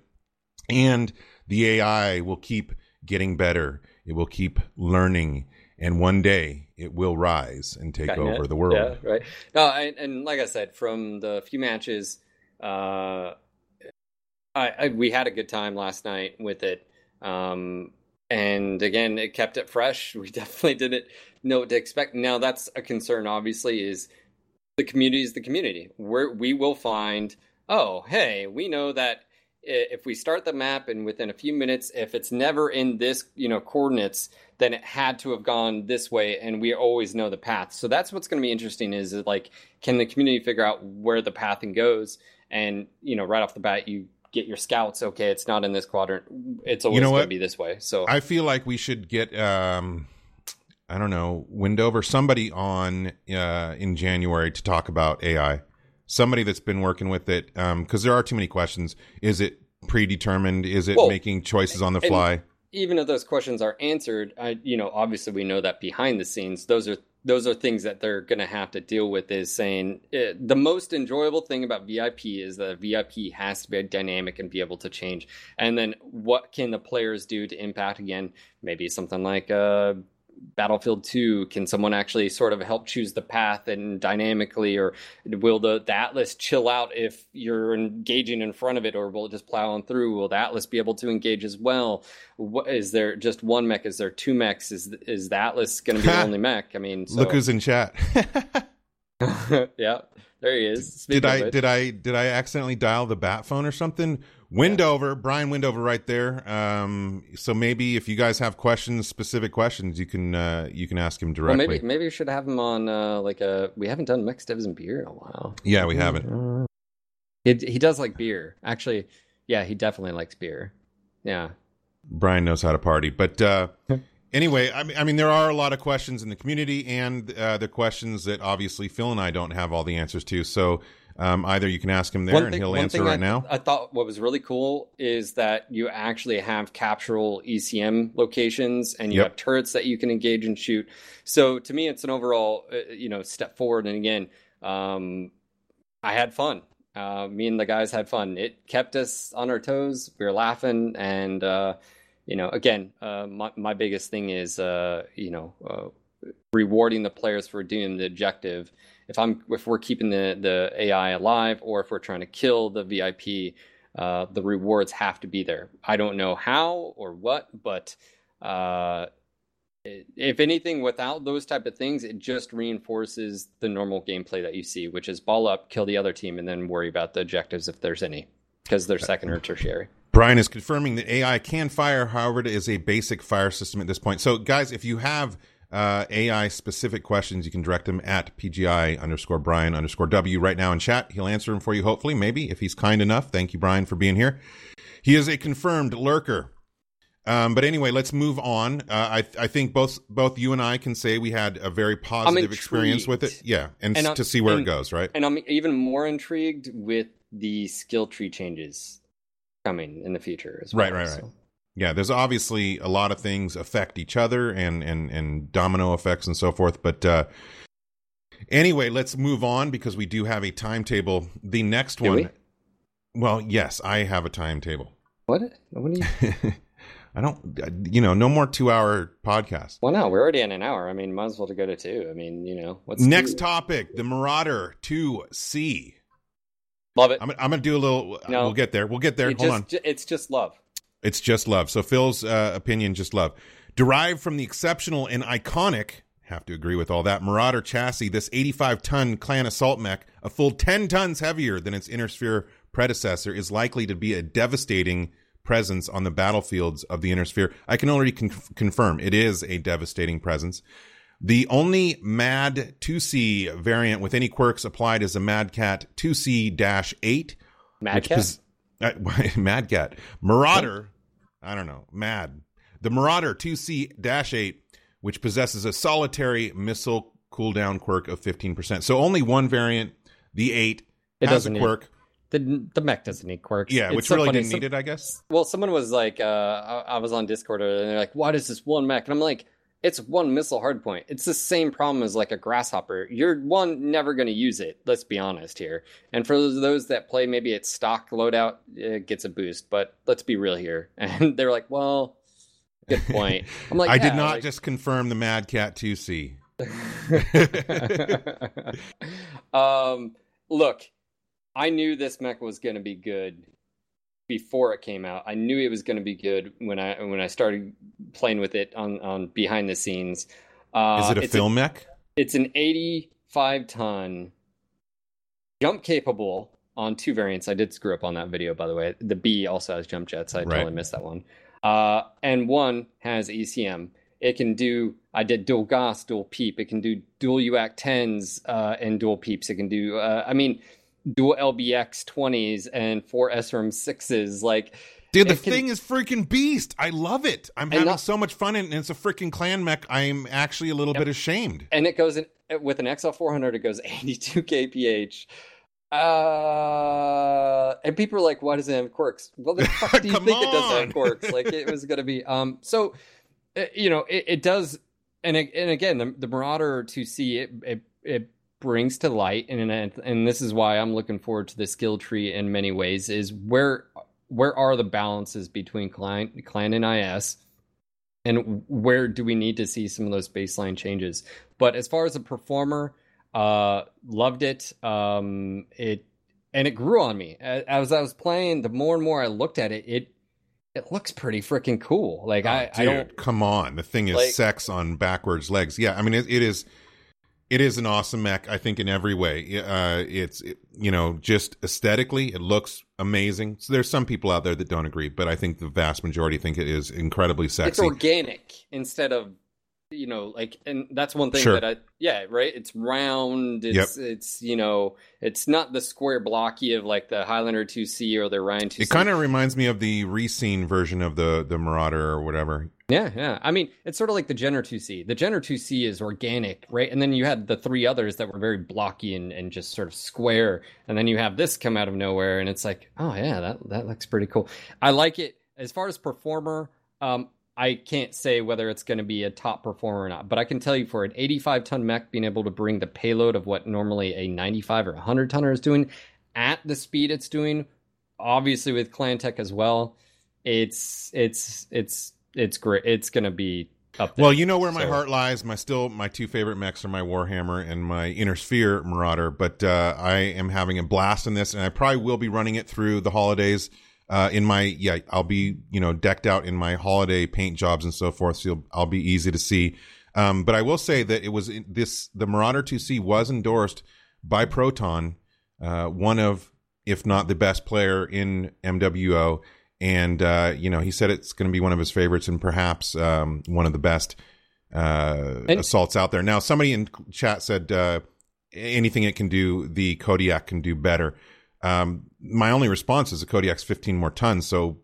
and the AI will keep getting better. It will keep learning, and one day it will rise and take Skynet. over the world. Yeah, right. No, I, and like I said, from the few matches, uh, I, I we had a good time last night with it. Um, and again, it kept it fresh. (laughs) We definitely didn't know what to expect. Now that's a concern. Obviously, is the community is the community. Where we will find, oh, hey, we know that if we start the map and within a few minutes, if it's never in this, you know, coordinates, then it had to have gone this way, and we always know the path. So that's what's going to be interesting. Is like, can the community figure out where the pathing goes? And you know, right off the bat, you get your scouts. Okay, it's not in this quadrant. It's always know going to be this way. So I feel like we should get um I don't know, Windover, somebody on uh in January to talk about AI. Somebody that's been working with it um cuz there are too many questions. Is it predetermined? Is it Well, making choices on the fly? even if those questions are answered, I, you know, obviously we know that behind the scenes, those are those are things that they're going to have to deal with. Is saying eh, the most enjoyable thing about VIP is that VIP has to be dynamic and be able to change. And then what can the players do to impact again? Maybe something like uh, Battlefield 2. Can someone actually sort of help choose the path and dynamically, or will the, the Atlas chill out if you're engaging in front of it, or will it just plow on through? Will the Atlas be able to engage as well? What, is there just one mech? Is there two mechs? Is is the Atlas going to be the (laughs) only mech? I mean, so, Look who's in chat. (laughs) yeah, there he is. did Speaking of I did I did I accidentally dial the bat phone or something? Windover, Brian Windover right there. Um so maybe if you guys have questions, specific questions, you can uh you can ask him Well, directly. maybe maybe we should have him on uh, like a. We haven't done mixed devs and beer in a while. Yeah, we haven't. He he does like beer. Actually, yeah, he definitely likes beer. Yeah. Brian knows how to party. But uh, (laughs) anyway, I mean, I mean, there are a lot of questions in the community, and uh, the questions that obviously Phil and I don't have all the answers to. So um, either you can ask him there, and he'll answer thing right I, now. I thought what was really cool is that you actually have captural ECM locations and you Yep. have turrets that you can engage and shoot. So to me, it's an overall, uh, you know, step forward. And again, um, I had fun. Uh, me and the guys had fun. It kept us on our toes. We were laughing, and uh, you know, again, uh, my my biggest thing is, uh, you know, uh, rewarding the players for doing the objective. If I'm if we're keeping the the AI alive, or if we're trying to kill the VIP, uh, the rewards have to be there. I don't know how or what, but uh, if anything, without those type of things, it just reinforces the normal gameplay that you see, which is ball up, kill the other team, and then worry about the objectives if there's any, because they're second or tertiary. Brian is confirming that AI can fire, however, it is a basic fire system at this point. So, guys, if you have uh, AI specific questions, you can direct them at PGI underscore Brian underscore W right now in chat. He'll answer them for you, hopefully, maybe, if he's kind enough. Thank you, Brian, for being here. He is a confirmed lurker. Um, but anyway, let's move on. Uh, I I think both both you and I can say we had a very positive experience with it. Yeah, and, And to see where it goes, right? And I'm even more intrigued with the skill tree changes coming in the future as well. Right, right, right. So- Yeah, there's obviously a lot of things affect each other and and and domino effects and so forth. But uh, anyway, let's move on because we do have a timetable. The next Do one. we? Well, yes, I have a timetable. What? What do you? (laughs) I don't, you know, no more two hour podcast. Well, no, we're already in an hour. I mean, might as well to go to two. I mean, you know, what's Next two? topic: the Marauder 2C. Love it. I'm, I'm gonna do a little. No. we'll get there. We'll get there. Hold just, on. ju- It's just love. It's just love. So Phil's uh, opinion, just love, derived from the exceptional and iconic. Have to agree with all that. Marauder chassis, this 85 ton clan assault mech, a full 10 tons heavier than its Inner Sphere predecessor, is likely to be a devastating presence on the battlefields of the Inner Sphere. I can already con- confirm it is a devastating presence. The only Mad 2C variant with any quirks applied is a MadCat 2C 8 MadCat? pos- uh, (laughs) Mad Cat Marauder. I don't know. Mad. The Marauder 2C-8, which possesses a solitary missile cooldown quirk of 15%. So only one variant, the 8, It has a need- quirk. the the mech doesn't need quirks. Yeah, It's which so really funny. didn't Some- need it, I guess. Well, someone was like, uh, I, I was on Discord and they're like, "Why does this one mech?" And I'm like, "It's one missile hardpoint. It's the same problem as like a grasshopper. You're one never going to use it. Let's be honest here. And for those, those that play, maybe its stock loadout it gets a boost, but let's be real here." (laughs) And they're like, "Well." good point. (laughs) I'm like, I did not like- just confirm the Mad Cat 2C. (laughs) um, look, I knew this mech was going to be good before it came out. I knew it was going to be good when I when I started playing with it on on behind the scenes. Uh, Is it a film mech? it's an 85 ton jump capable on two variants. I did screw up on that video, by the way. The B also has jump jets. I Right. totally missed that one. Uh, and one has ECM. It can do. I did dual Gauss, dual peep. It can do dual UAC tens uh, and dual peeps. It can do. Uh, I mean, dual LBX twenties and four SRM sixes. Like, Dude, the can- thing is freaking beast. I love it. I'm having not- so much fun, and it's a freaking clan mech. I'm actually a little bit ashamed. and it goes in with an XL400. It goes (laughs) 82 kph. Uh, and people are like, "Why does it have quirks?" Well, the (laughs) fuck do you think it does on. have quirks? Like it was going to be. Um, so uh, you know, it, it does. And and again, the, the Marauder 2C it it it brings to light, and and this is why I'm looking forward to the skill tree in many ways. Is where where are the balances between clan clan and IS? and where do we need to see some of those baseline changes but as far as a performer uh loved it um it and it grew on me as i was playing the more and more i looked at it it it looks pretty freaking cool like Oh, i i don't come on. The thing is like- sex on backwards legs. Yeah, I mean it, it is. It is an awesome mech. I think in every way. Uh, it's it- you know just aesthetically, it looks amazing. So there's some people out there that don't agree, but I think the vast majority think it is incredibly sexy. it's organic instead of you know like and that's one thing Sure. that i yeah right it's round it's it's you know it's not the square blocky of like the highlander 2c or the ryan 2c It kind of reminds me of the reseen version of the the Marauder or whatever. Yeah, yeah. I mean, it's sort of like the Jenner 2C. The Jenner 2C is organic, right? And then you had the three others that were very blocky and, and just sort of square. And then you have this come out of nowhere, and it's like, oh yeah, that that looks pretty cool. I like it. As far as performer, um, I can't say whether it's going to be a top performer or not, but I can tell you for an 85 ton mech being able to bring the payload of what normally a 95 or 100 tonner is doing at the speed it's doing, obviously with Clan Tech as well, it's it's it's it's great. It's going to be up there. Well, you know where my So- heart lies. My still my two favorite mechs are my Warhammer and my Inner Sphere Marauder. But uh, I am having a blast in this, and I probably will be running it through the holidays. Uh, in my yeah, I'll be you know decked out in my holiday paint jobs and so forth. So you'll, I'll be easy to see. Um, but I will say that it was in this the Marauder 2C was endorsed by Proton, uh, one of if not the best player in MWO. And uh, you know, he said it's going to be one of his favorites and perhaps um, one of the best uh, And- assaults out there. Now, somebody in chat said uh, anything it can do, the Kodiak can do better. Um, my only response is the Kodiak's 15 more tons, so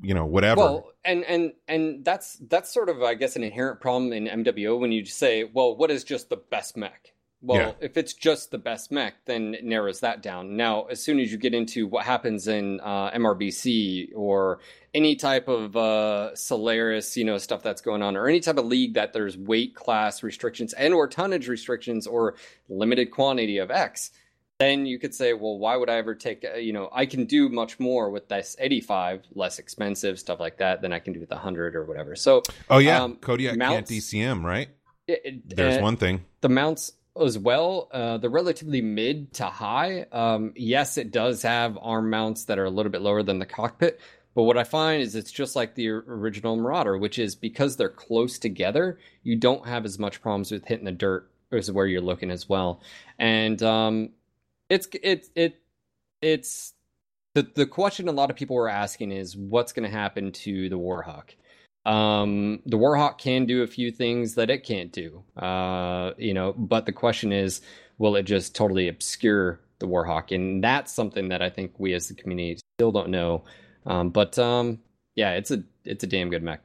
you know, whatever. Well, and and and that's that's sort of I guess an inherent problem in MWO when you say, well, what is just the best mech? Well, Yeah. if it's just the best mech, then it narrows that down. Now, as soon as you get into what happens in uh, MRBC or any type of uh, Solaris, you know, stuff that's going on, or any type of league that there's weight class restrictions and or tonnage restrictions or limited quantity of X, then you could say, well, why would I ever take, uh, you know, I can do much more with this 85, less expensive, stuff like that, than I can do with the 100 or whatever. So, oh yeah, um, Kodiak mounts- can't DCM, right? it, it- There's uh, one thing. the mounts as well uh, they're relatively mid to high. Um, yes it does have arm mounts that are a little bit lower than the cockpit but what i find is it's just like the original marauder which is because they're close together you don't have as much problems with hitting the dirt as where you're looking as well. And um, it's it it it's the the question a lot of people were asking is what's going to happen to the warhawk um, the Warhawk can do a few things that it can't do, uh, you know. But the question is, will it just totally obscure the Warhawk? And that's something that I think we as the community still don't know. Um, but um, yeah, it's a it's a damn good mech.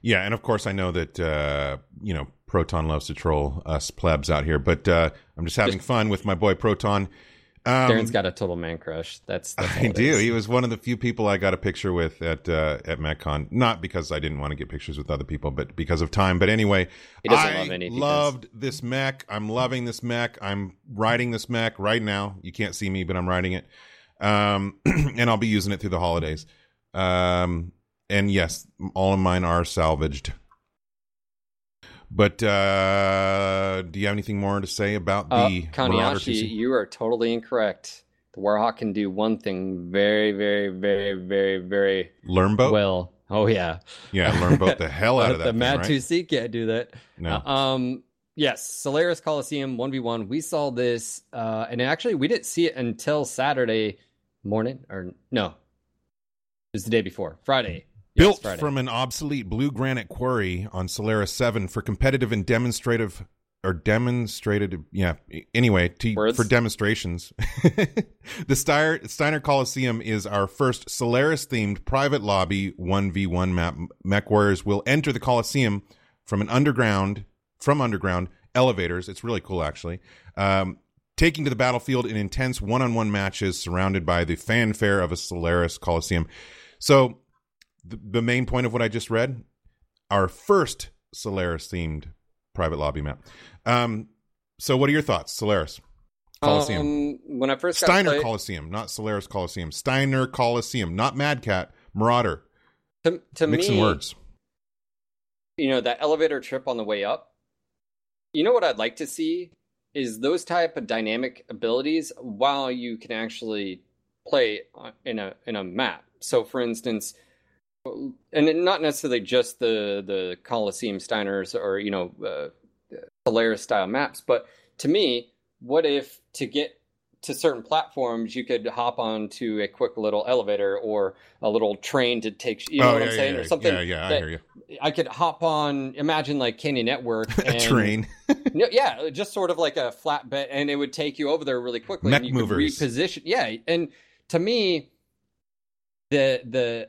Yeah, and of course I know that uh, you know Proton loves to troll us plebs out here, but uh, I'm just having fun with my boy Proton. Um, Darren's got a total man crush. That's, that's I do. is. He was one of the few people I got a picture with at uh, at MechCon. Not because I didn't want to get pictures with other people, but because of time. But anyway, He I love loved this mech. I'm loving this mech. I'm riding this mech right now. You can't see me, but I'm riding it, um, (clears throat) and I'll be using it through the holidays. Um, and yes, all of mine are salvaged. But uh, do you have anything more to say about Uh, the Marauder Kanajashi, you are totally incorrect. The Warhawk can do one thing very, very, very, very, very Learn boat? well. Oh yeah, yeah, learn boat the hell out (laughs) of that. the Mad right? 2C can't do that. No. Uh, um, yes, Solaris Coliseum one v one. We saw this, uh, and actually we didn't see it until Saturday morning, or no, it was the day before, Friday. Built from an obsolete blue granite quarry on Solaris 7 for competitive and demonstrative or demonstrated yeah anyway to, for demonstrations. (laughs) The Steiner, Steiner Coliseum is our first Solaris themed private lobby 1v1 map. Mech warriors will enter the Coliseum from an underground from underground elevators. It's really cool actually. Um, taking to the battlefield in intense one-on-one matches surrounded by the fanfare of a Solaris Coliseum. So the, the main point of what I just read, our first Solaris themed private lobby map. Um, so what are your thoughts, Solaris Coliseum? Um, when I first got Steiner play- Coliseum, not Solaris Coliseum. Steiner Coliseum, not Mad Cat, Marauder. to, to Mixing me, words. you know that elevator trip on the way up you know what i'd like to see is those type of dynamic abilities while you can actually play in a in a map so for instance and not necessarily just the the coliseum steiners or you know uh, Solaris style maps but to me what if to get to certain platforms you could hop onto a quick little elevator or a little train to take you know oh, what yeah, i'm saying yeah, or something Yeah, yeah, I hear you. I could hop on. Imagine like Canyon Network, (laughs) A train. (laughs) No, yeah, just sort of like a flatbed, and it would take you over there really quickly. Mech and you movers. Could reposition. Yeah, and to me, the the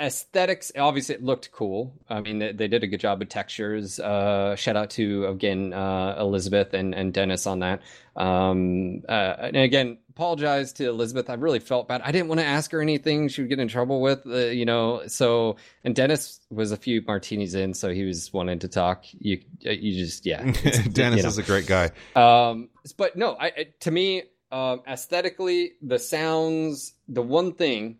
aesthetics obviously it looked cool. I mean, they, they did a good job with textures. Uh, shout out to again uh, Elizabeth and and Dennis on that. Um, uh, and again, apologize to Elizabeth. I really felt bad. I didn't want to ask her anything she would get in trouble with. Uh, you know, so and Dennis was a few martinis in, so he was wanting to talk. You you just yeah. (laughs) Dennis you know. is a great guy. Um, but no, I, I to me, um, aesthetically, the sounds, the one thing,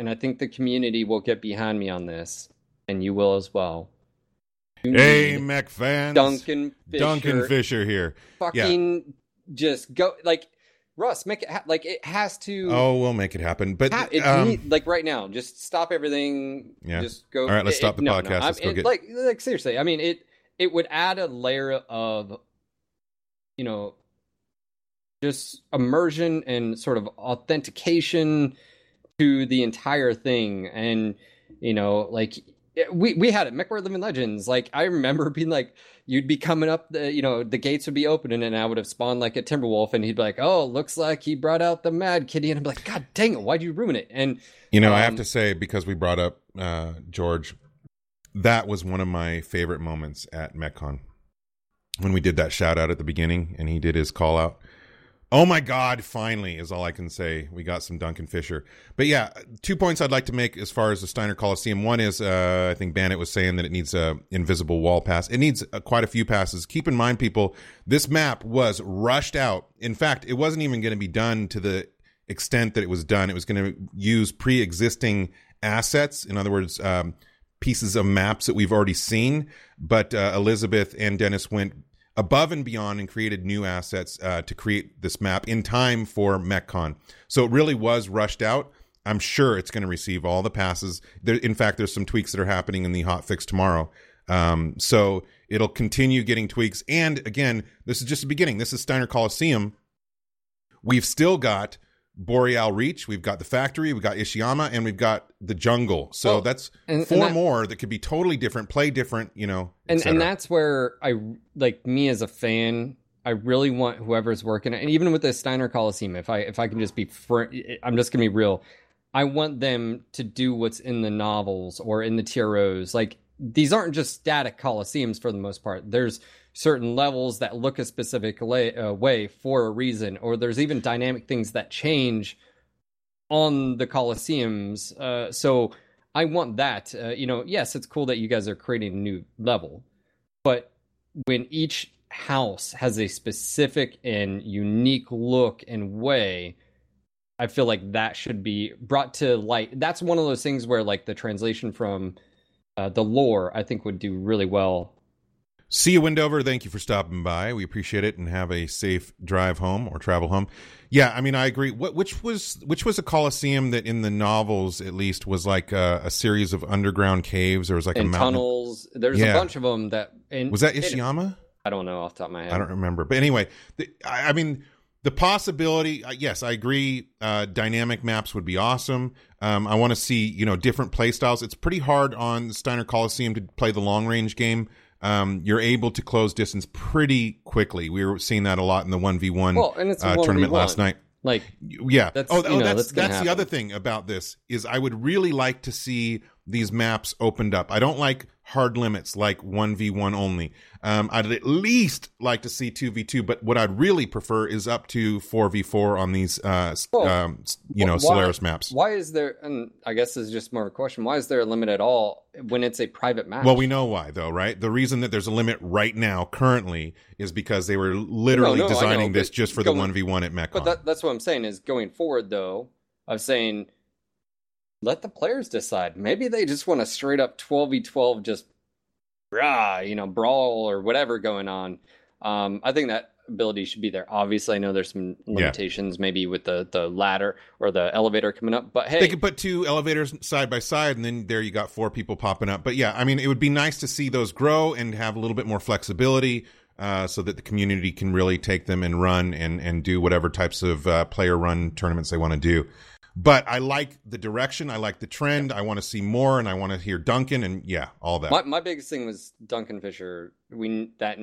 and I think the community will get behind me on this, and you will as well. You Hey, mech fans. Duncan Fisher, Duncan Fisher here. fucking just go like Russ, make it ha- like it has to. Oh, we'll make it happen. But ha- it um, like right now, just stop everything. Yeah. Just go. All right, let's it- stop the no, podcast. No, Let's go it- get- like like seriously. I mean it. It would add a layer of, you know, just immersion and sort of authentication to the entire thing, and you know, like we we had it. MechWarrior Living Legends. Like I remember (laughs) being like, you'd be coming up, the you know, the gates would be opening, and I would have spawned like a Timberwolf, and he'd be like, oh, looks like he brought out the Mad Kitty, and I'm like, God dang it, why'd you ruin it? And You know, I have Um, to say because we brought up uh, George, that was one of my favorite moments at MechCon when we did that shout out at the beginning and he did his call out. Oh my God! Finally, is all I can say. We got some Duncan Fisher, but yeah, two points I'd like to make as far as the Steiner Coliseum. One is uh, I think Bandit was saying that it needs a invisible wall pass. It needs uh, quite a few passes. Keep in mind, people, this map was rushed out. In fact, it wasn't even going to be done to the extent that it was done. It was going to use pre-existing assets. In other words, um, pieces of maps that we've already seen. But uh, Elizabeth and Dennis went above and beyond and created new assets uh, to create this map in time for MechCon. So it really was rushed out. I'm sure it's going to receive all the passes. There, in fact, there's some tweaks that are happening in the hot fix tomorrow. Um, so it'll continue getting tweaks. And again, this is just the beginning. This is Steiner Coliseum. We've still got Boreal Reach, we've got the factory, we've got Ishiyama, and we've got the jungle. So Well, that's and- and four that- more that could be totally different, play different, you know. and and that's where I like me as a fan. I really want whoever's working, and even with the Steiner Coliseum, if I if I can just be, fr- I'm just gonna be real. I want them to do what's in the novels or in the TROs. Like these aren't just static coliseums for the most part. There's certain levels that look a specific lay, uh, way for a reason, or there's even dynamic things that change on the coliseums. Uh, so I want that. Uh, you know, yes, it's cool that you guys are creating a new level, but when each house has a specific and unique look and way, I feel like that should be brought to light. That's one of those things where like the translation from uh, the lore, I think would do really well. See you, Windover. Thank you for stopping by. We appreciate it, and have a safe drive home or travel home. Yeah, I mean, I agree. What which was which was a coliseum that in the novels at least was like a, a series of underground caves. Or was like and a mountain. tunnels. There's Yeah. a bunch of them that. And Was that it- Ishiyama? I don't know off the top of my head. I don't remember. But anyway, the, I, I mean, the possibility. Uh, yes, I agree. Uh, dynamic maps would be awesome. Um, I want to see you know different play styles. It's pretty hard on Steiner Coliseum to play the long range game. Um, you're able to close distance pretty quickly. We were seeing that a lot in the one v one Well, and it's uh, tournament 1v1. last night. Like Yeah. That's- oh, oh know, that's that's that's the other thing about this is I would really like to see these maps opened up. I don't like hard limits like one v one only. Um, I'd at least like to see two v two, but what I'd really prefer is up to four v four on these, uh, Well, um, you know, why- Solaris maps. Why is there? And I guess this is just more of a question. Why is there a limit at all when it's a private match? Well, we know why though, right? The reason that there's a limit right now, currently, is because they were literally No, no, I know, designing this just for going- the one v one at MechCon. But that, that's what I'm saying is going forward though of saying let the players decide. Maybe they just want a straight up 12v12 just rah, you know, brawl or whatever going on. Um, I think that ability should be there. Obviously, I know there's some limitations maybe with the the ladder or the elevator coming up, but hey, They could put two elevators side by side, and then there you got four people popping up. But yeah, I mean, it would be nice to see those grow and have a little bit more flexibility, uh, so that the community can really take them and run and and do whatever types of uh, player run tournaments they want to do. But I like the direction. I like the trend. I want to see more, and I want to hear Duncan and yeah, all that. my my biggest thing was Duncan Fisher. We that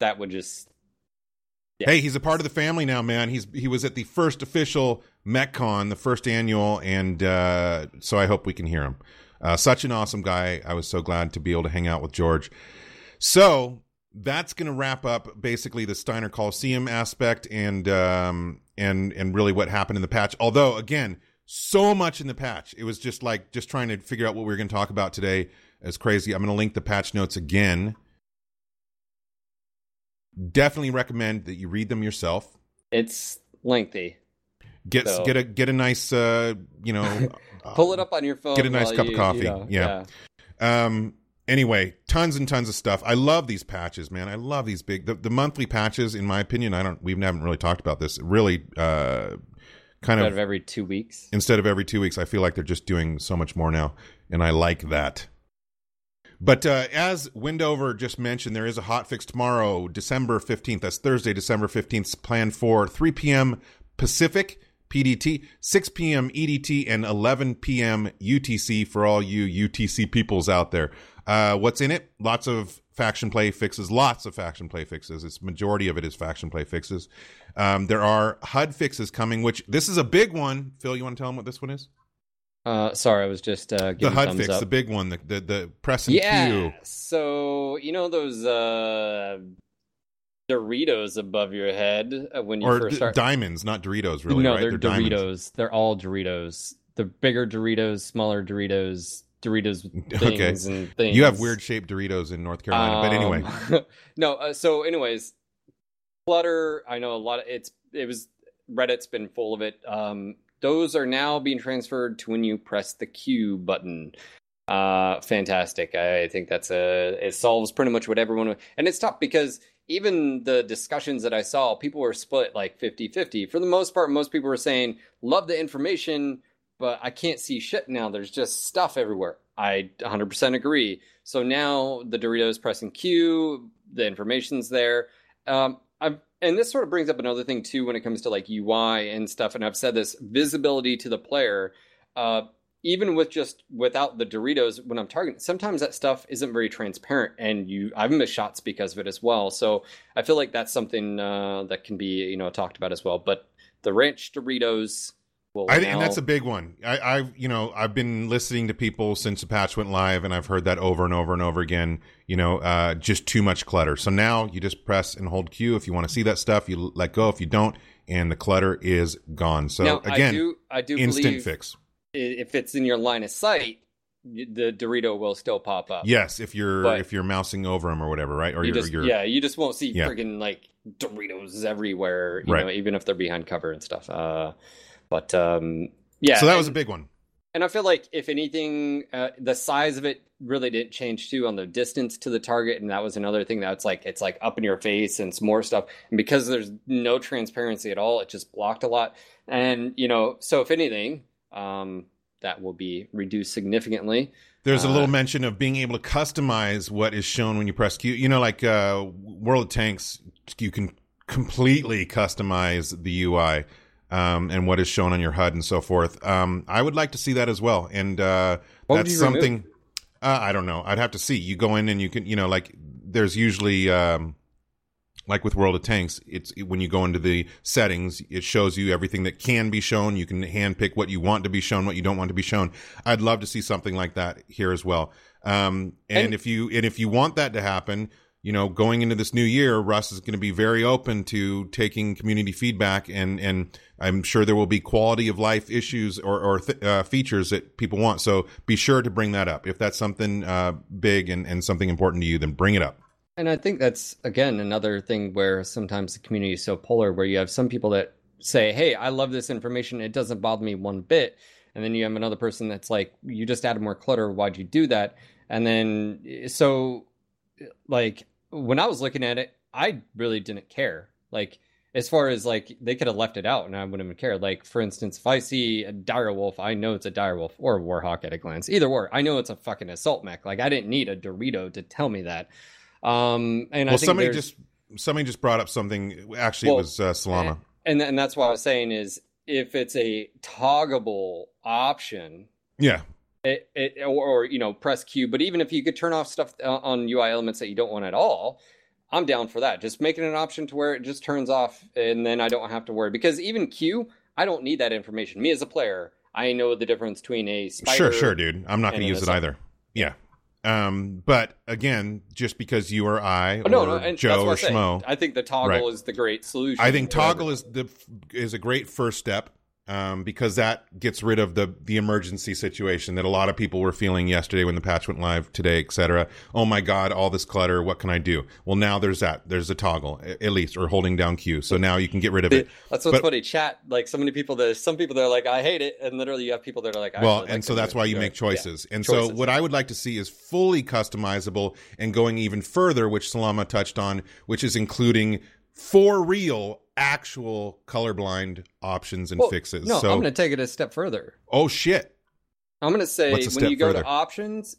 that would just yeah. Hey, he's a part of the family now, man. He's he was at the first official MechCon, the first annual, and uh, so I hope we can hear him. Uh, such an awesome guy. I was so glad to be able to hang out with George. So that's going to wrap up basically the Steiner Coliseum aspect and um, and and really what happened in the patch. Although again, so much in the patch. It was just like just trying to figure out what we were going to talk about today. It's crazy. I'm going to link the patch notes again. Definitely recommend that you read them yourself. it's lengthy. Get So- get a get a nice uh, you know (laughs) Pull it up on your phone. get a nice cup of coffee. you know, Yeah. Um. Anyway, tons and tons of stuff. I love these patches, man. I love these big the, the monthly patches. In my opinion, I don't. We haven't really talked about this. Really, uh, kind of of every two weeks. instead of every two weeks, I feel like they're just doing so much more now, and I like that. But uh, as Windover just mentioned, there is a hot fix tomorrow, December 15th. That's Thursday, December 15th, planned for 3 p.m. Pacific, PDT, 6 p.m. EDT, and 11 p.m. UTC for all you UTC peoples out there. Uh, what's in it? Lots of faction play fixes, lots of faction play fixes. It's majority of it is faction play fixes. Um, there are HUD fixes coming, which this is a big one. Phil, you want to tell them what this one is? Uh, sorry, I was just uh, The HUD fix, up. the big one, the the, the press and yeah. So you know those uh, Doritos above your head uh, when you or first start. diamonds, not Doritos, really. no, right? they're, diamonds. Doritos. They're all Doritos. The bigger Doritos, smaller Doritos, Doritos (laughs) Okay. and things. You have weird shaped Doritos in North Carolina, but anyway, Um, (laughs) no. Uh, so, anyways, Flutter. I know a lot of it's. It was Reddit's been full of it. Um, those are now being transferred to when you press the Q button. Uh, fantastic. I think that's a. It solves pretty much what everyone. And it's tough because even the discussions that I saw, people were split like 50-50. For the most part, most people were saying love the information, but I can't see shit now. There's just stuff everywhere. I 100% agree. So now the Doritos pressing Q, the information's there. Um, I've, and this sort of brings up another thing too when it comes to like UI and stuff. And I've said this visibility to the player. Uh, even with just without the Doritos, when I'm targeting, sometimes that stuff isn't very transparent, and you I've missed shots because of it as well. So I feel like that's something uh, that can be you know talked about as well. But the ranch Doritos will I, now, and that's a big one. I, I've you know I've been listening to people since the patch went live, and I've heard that over and over and over again. You know, uh, just too much clutter. So now you just press and hold Q if you want to see that stuff. You let go if you don't, and the clutter is gone. So now, again, I do I do instant believe fix. If it's in your line of sight, the Dorito will still pop up. Yes, if you're But- if you're mousing over them or whatever, right? Or you you're, just you're yeah, you just won't see Yeah. friggin' like Doritos everywhere, you Right. know, even if they're behind cover and stuff. Uh, But um, yeah, so that was a big one. and I feel like if anything, uh, the size of it really didn't change too on the distance to the target, and that was another thing that's like it's like up in your face and some more stuff. And because there's no transparency at all, it just blocked a lot. And you know, so if anything, um, that will be reduced significantly. There's a Uh, little mention of being able to customize what is shown when you press Q. You know, like uh, World of Tanks, you can completely customize the UI um, and what is shown on your HUD and so forth. Um, I would like to see that as well. And uh, that's something. Uh, I don't know. I'd have to see. You go in and you can, you know, like there's usually. Um, like with World of Tanks, it's when you go into the settings, it shows you everything that can be shown. You can handpick what you want to be shown, what you don't want to be shown. I'd love to see something like that here as well. Um, and, And- if you and if you want that to happen, you know, going into this new year, Russ is going to be very open to taking community feedback, and and I'm sure there will be quality of life issues or or th- uh, features that people want. So be sure to bring that up if that's something uh, big and and something important to you. Then bring it up. And I think that's again another thing where sometimes the community is so polar, where you have some people that say, "Hey, I love this information; it doesn't bother me one bit," and then you have another person that's like, "You just added more clutter. Why'd you do that?" And then so, like when I was looking at it, I really didn't care. Like as far as like they could have left it out and I wouldn't have cared. Like for instance, if I see a dire wolf, I know it's a dire wolf or a warhawk at a glance. Either or, I know it's a fucking assault mech. Like I didn't need a Dorito to tell me that. Um, and I well, think somebody just somebody just brought up something. Actually, Well, it was uh, Salama. and and that's what I was saying is if it's a toggable option, yeah, it, it or, or you know press Q. But even if you could turn off stuff uh, on UI elements that you don't want at all, I'm down for that. Just make it an option to where it just turns off, and then I don't have to worry. Because even Q, I don't need that information. Me as a player, I know the difference between a spider. sure, sure, dude. I'm not going to use it either. Yeah. Um, but again, just because you or I Oh, no, or no, that's Joe or. Schmo, I think the toggle Right. is the great solution. I think toggle is the is a great first step um, because that gets rid of the the emergency situation that a lot of people were feeling yesterday when the patch went live today, etc. Oh my God, all this clutter. What can I do? Well, now there's that. There's a toggle at least, or holding down Q. So now you can get rid of it. That's what's But- funny. Chat like so many people. There's some people that are like, I hate it, and literally you have people that are like, I well, really like and so that's why you make choices. Yeah. And so what I would like to see is fully customizable and going even further, which Salama touched on, which is including for real actual colorblind options and Well, fixes. No, so I'm going to take it a step further. oh shit. I'm going to say when you go further? to options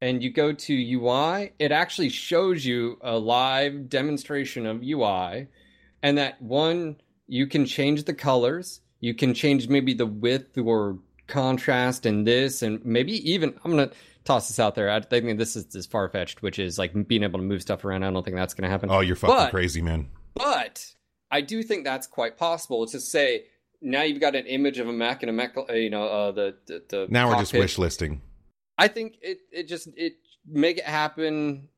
and you go to UI, it actually shows you a live demonstration of UI, and that one you can change the colors, you can change maybe the width or contrast and this, and maybe even I'm going to toss this out there. I think this is this far fetched, which is like being able to move stuff around. I don't think that's going to happen. Oh, you're fucking But- crazy, man. But I do think that's quite possible to say now you've got an image of a Mac and a mech, uh, you know, uh, the, the the Now we're just wish listing. I think it it just it make it happen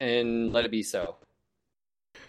and let it be so.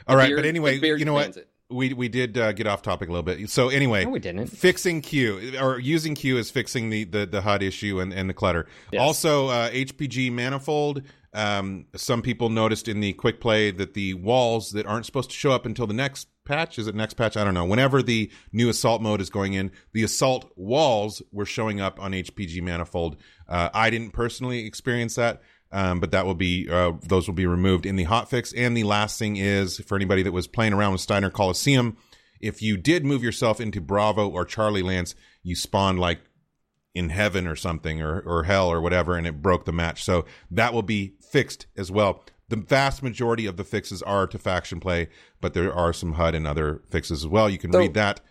All right, Beard- but anyway, you know what? it. We we did uh, get off topic a little bit. So anyway, No, we didn't. fixing Q or using Q is fixing the the, the HUD issue and, and the clutter. Yes. Also, uh, HPG manifold. Um, some people noticed in the quick play that the walls that aren't supposed to show up until the next patch is it next patch? I don't know. Whenever the new assault mode is going in, the assault walls were showing up on HPG manifold. Uh, I didn't personally experience that. Um, but that will be uh, those will be removed in the hotfix. And the last thing is for anybody that was playing around with Steiner Coliseum, if you did move yourself into Bravo or Charlie Lance, you spawned like in heaven or something or, or hell or whatever, and it broke the match. So that will be fixed as well. The vast majority of the fixes are to faction play, but there are some HUD and other fixes as well. You can So, read that.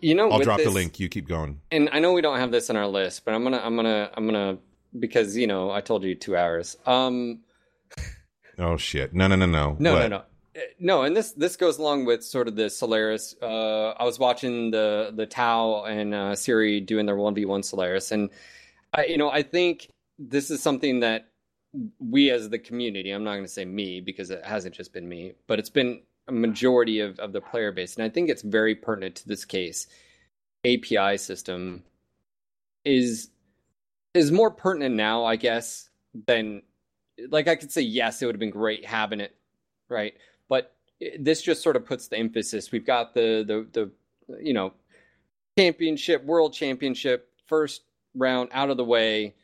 You know, I'll drop the link. You keep going. And I know we don't have this on our list, but I'm gonna I'm gonna I'm gonna because you know I told you two hours. Um, (laughs) Oh shit! No, no, no, no. No, What? no, no. Uh, No, and this this goes along with sort of the Solaris. Uh, I was watching the the Tau and uh, Siri doing their one v one Solaris, and I, you know, I think this is something that we as the community. I'm not going to say me because it hasn't just been me, but it's been a majority of of the player base, and I think it's very pertinent to this case. API system is is more pertinent now, I guess, than like I could say yes, it would have been great having it, right? But this just sort of puts the emphasis. We've got the the the you know championship, world championship, first round out of the way.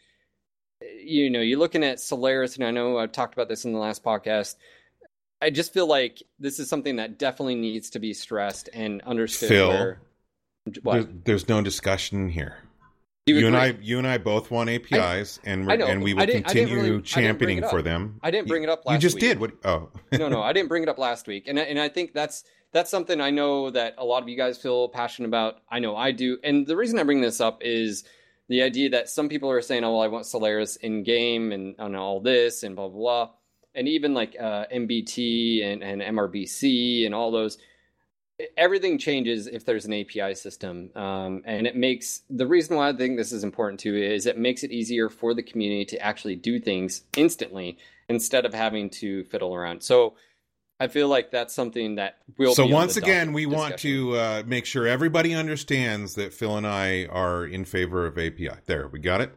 You know, you're looking at Solaris, and I know I've talked about this in the last podcast. I just feel like this is something that definitely needs to be stressed and understood. Phil, where, There's, there's no discussion here. You, and I, you and I both want APIs, I, and and we will continue really, championing for them. I didn't bring it up last. You just week. did. What? Oh, (laughs) no, no, I didn't bring it up last week, and and I think that's that's something I know that a lot of you guys feel passionate about. I know I do, and the reason I bring this up is the idea that some people are saying, "Oh, well, I want Solaris in game and, and all this and blah blah blah," and even like uh, MBT and, and MRBC and all those everything changes if there's an API system. Um, and it makes the reason why I think this is important too is it makes it easier for the community to actually do things instantly instead of having to fiddle around. So I feel like that's something that will. So once again, we discussion. want to uh, make sure everybody understands that Phil and I are in favor of API. There, we got it.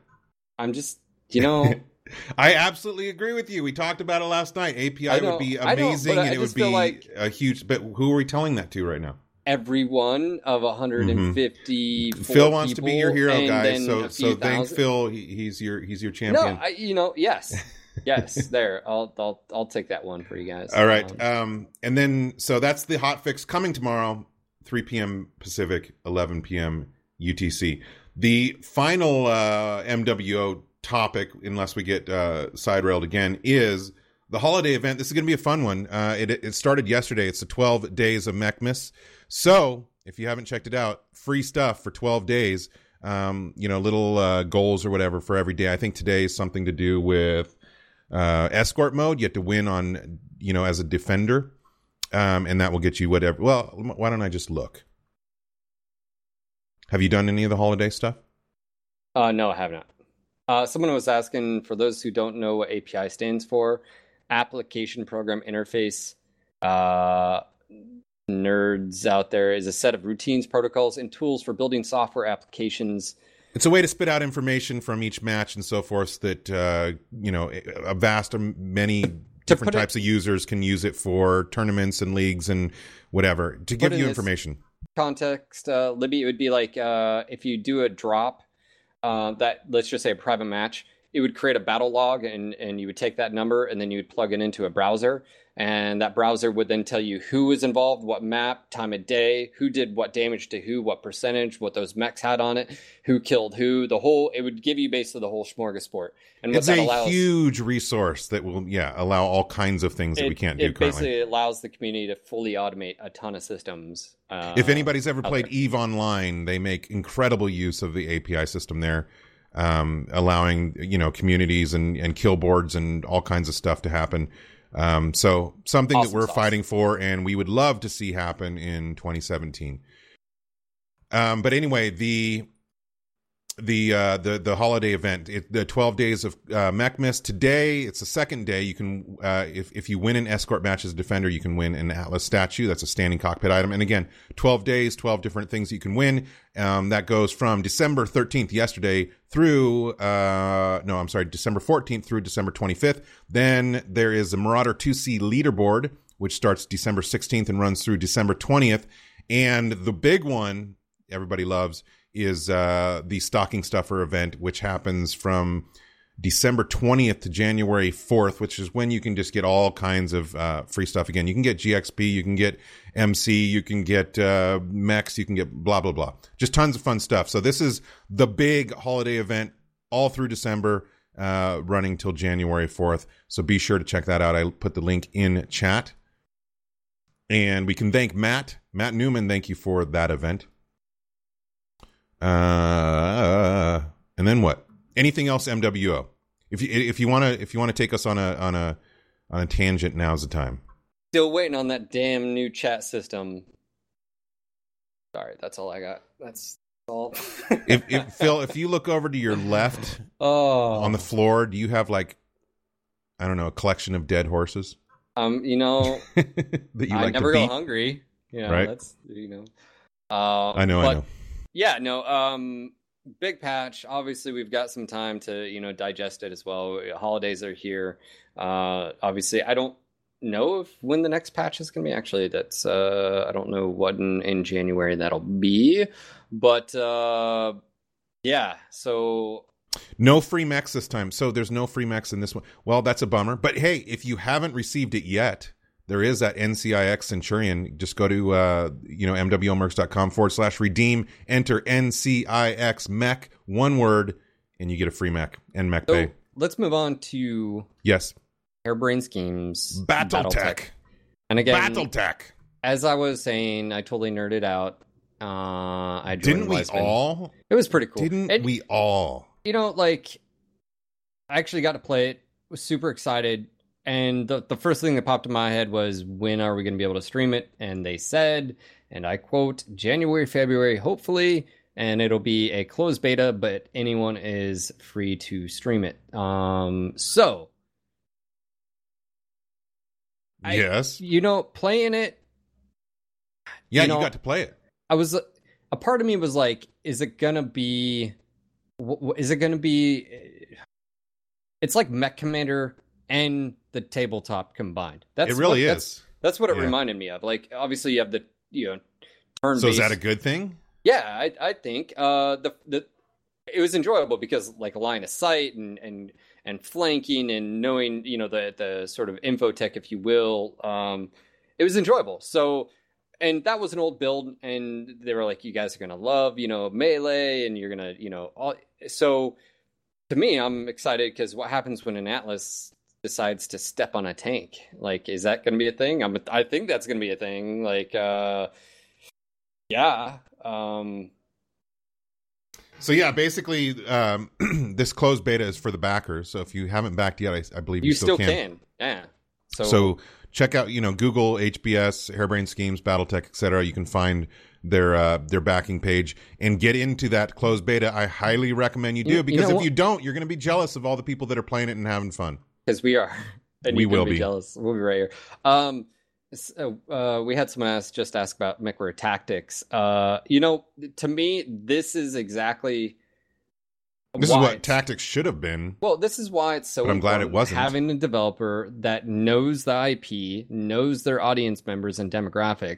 I'm just, you know. (laughs) I absolutely agree with you. We talked about it last night. API would be amazing, and it would be like a huge. But who are we telling that to right now? Everyone of 150. Mm-hmm. Phil wants to be your hero, guys. So, so thank Phil. He, he's your he's your champion. No, I, you know, yes, (laughs) yes. There, I'll I'll I'll take that one for you guys. All right, um, um, and then so that's the hot fix coming tomorrow, 3 p.m. Pacific, 11 p.m. UTC. The final uh, MWO topic, unless we get uh, side railed again, is the holiday event. This is going to be a fun one. Uh, it, it started yesterday. It's the 12 days of Mechmas. So if you haven't checked it out, free stuff for 12 days. Um, you know, little uh, goals or whatever for every day. I think today is something to do with uh, escort mode. You have to win on, you know, as a defender. Um, and that will get you whatever. Well, why don't I just look? Have you done any of the holiday stuff? Uh, no, I have not. Uh, someone was asking for those who don't know what API stands for, application program interface. Uh, nerds out there is a set of routines, protocols, and tools for building software applications. It's a way to spit out information from each match and so forth that uh, you know a vast many different types it, of users can use it for tournaments and leagues and whatever to give you information. Context, uh, Libby, it would be like uh, if you do a drop uh, that let's just say a private match, it would create a battle log and, and you would take that number and then you would plug it into a browser and that browser would then tell you who was involved, what map, time of day, who did what damage to who, what percentage, what those mechs had on it, who killed who. The whole it would give you basically the whole smorgasbord. And it's a allows, huge resource that will yeah allow all kinds of things that we can't do. Currently. It basically allows the community to fully automate a ton of systems. Uh, if anybody's ever played there. Eve Online, they make incredible use of the API system there. Um, allowing you know communities and and kill boards and all kinds of stuff to happen um, so something awesome that we're sauce. fighting for and we would love to see happen in 2017. Um, but anyway, the the uh, the the holiday event, it, the 12 days of uh, Mechmas today. It's the second day. You can uh, if if you win an escort match as a defender, you can win an Atlas statue. That's a standing cockpit item. And again, 12 days, 12 different things you can win. Um, that goes from December 13th, yesterday, through uh, no, I'm sorry, December 14th through December 25th. Then there is the Marauder 2C leaderboard, which starts December 16th and runs through December 20th. And the big one everybody loves is uh, the stocking stuffer event, which happens from December 20th to January 4th, which is when you can just get all kinds of uh, free stuff again. You can get GXP, you can get MC, you can get uh, mechs, you can get blah, blah, blah. Just tons of fun stuff. So, this is the big holiday event all through December, uh, running till January 4th. So, be sure to check that out. I put the link in chat. And we can thank Matt, Matt Newman. Thank you for that event. Uh, and then what? Anything else MWO? If you if you want to if you want to take us on a on a on a tangent, now's the time. Still waiting on that damn new chat system. Sorry, that's all I got. That's all. if, if Phil, if you look over to your left (laughs) oh. on the floor, do you have like I don't know a collection of dead horses? Um, you know, (laughs) that you I like never go hungry. Yeah, right? that's you know. Uh, I know, I know yeah, no, um, big patch. Obviously, we've got some time to you know digest it as well. Holidays are here. Uh, obviously, I don't know if when the next patch is going to be. Actually, that's uh, I don't know what in, in January that'll be. But uh, yeah, so No free mechs this time. So there's no free mechs in this one. Well, that's a bummer. But hey, if you haven't received it yet, there is that NCIX Centurion. Just go to uh, you know mwmercs.com forward slash redeem. Enter NCIX mech one word, and you get a free mech and mech so pay. let's move on to Yes, Harebrained Schemes Battle Tech And again, Battle Tech. as I was saying, I totally nerded out. Uh, I Didn't we Weisman. all? It was pretty cool. Didn't we all? You know, like I actually got to play it. Was super excited, and the the first thing that popped in my head was when are we going to be able to stream it? And they said, and I quote, January, February, hopefully. And it'll be a closed beta, but anyone is free to stream it. Um, so I- yes. you know, playing it, Yeah, you you, got to play it. I was a part of me was like, is it gonna be? Is it gonna be? It's like Mech Commander and the tabletop combined. That's it really what, is. That's, that's what it Yeah. reminded me of. Like, obviously, you have the you know turn. So is that a good thing? Yeah, I, I think uh, the the it was enjoyable because like line of sight and and and flanking and knowing you know the the sort of infotech, if you will. Um, it was enjoyable. So, and that was an old build, and they were like, "You guys are gonna love you know melee, and you're gonna you know all." So, to me, I'm excited because what happens when an Atlas decides to step on a tank? Like, is that going to be a thing? I'm, I think that's going to be a thing. Like, uh, yeah. Um, So yeah, basically, um, (clears throat) this closed beta is for the backers. So if you haven't backed yet, I, I believe you, you still can. Yeah. So, So, check out, you know, Google HBS, Harebrained Schemes, BattleTech, etc. You can find their uh, their backing page and get into that closed beta. I highly recommend you do You- you because know if what? you don't, you're going to be jealous of all the people that are playing it and having fun. Because we are, (laughs) and We will be be. jealous. We'll be right here. Um, so, uh, we had someone ask just ask about MechWarrior tactics. Uh, you know, to me, this is exactly This is what tactics should have been. Well, this is why it's so. But I'm glad it wasn't. having a developer that knows the IP, knows their audience members and demographic.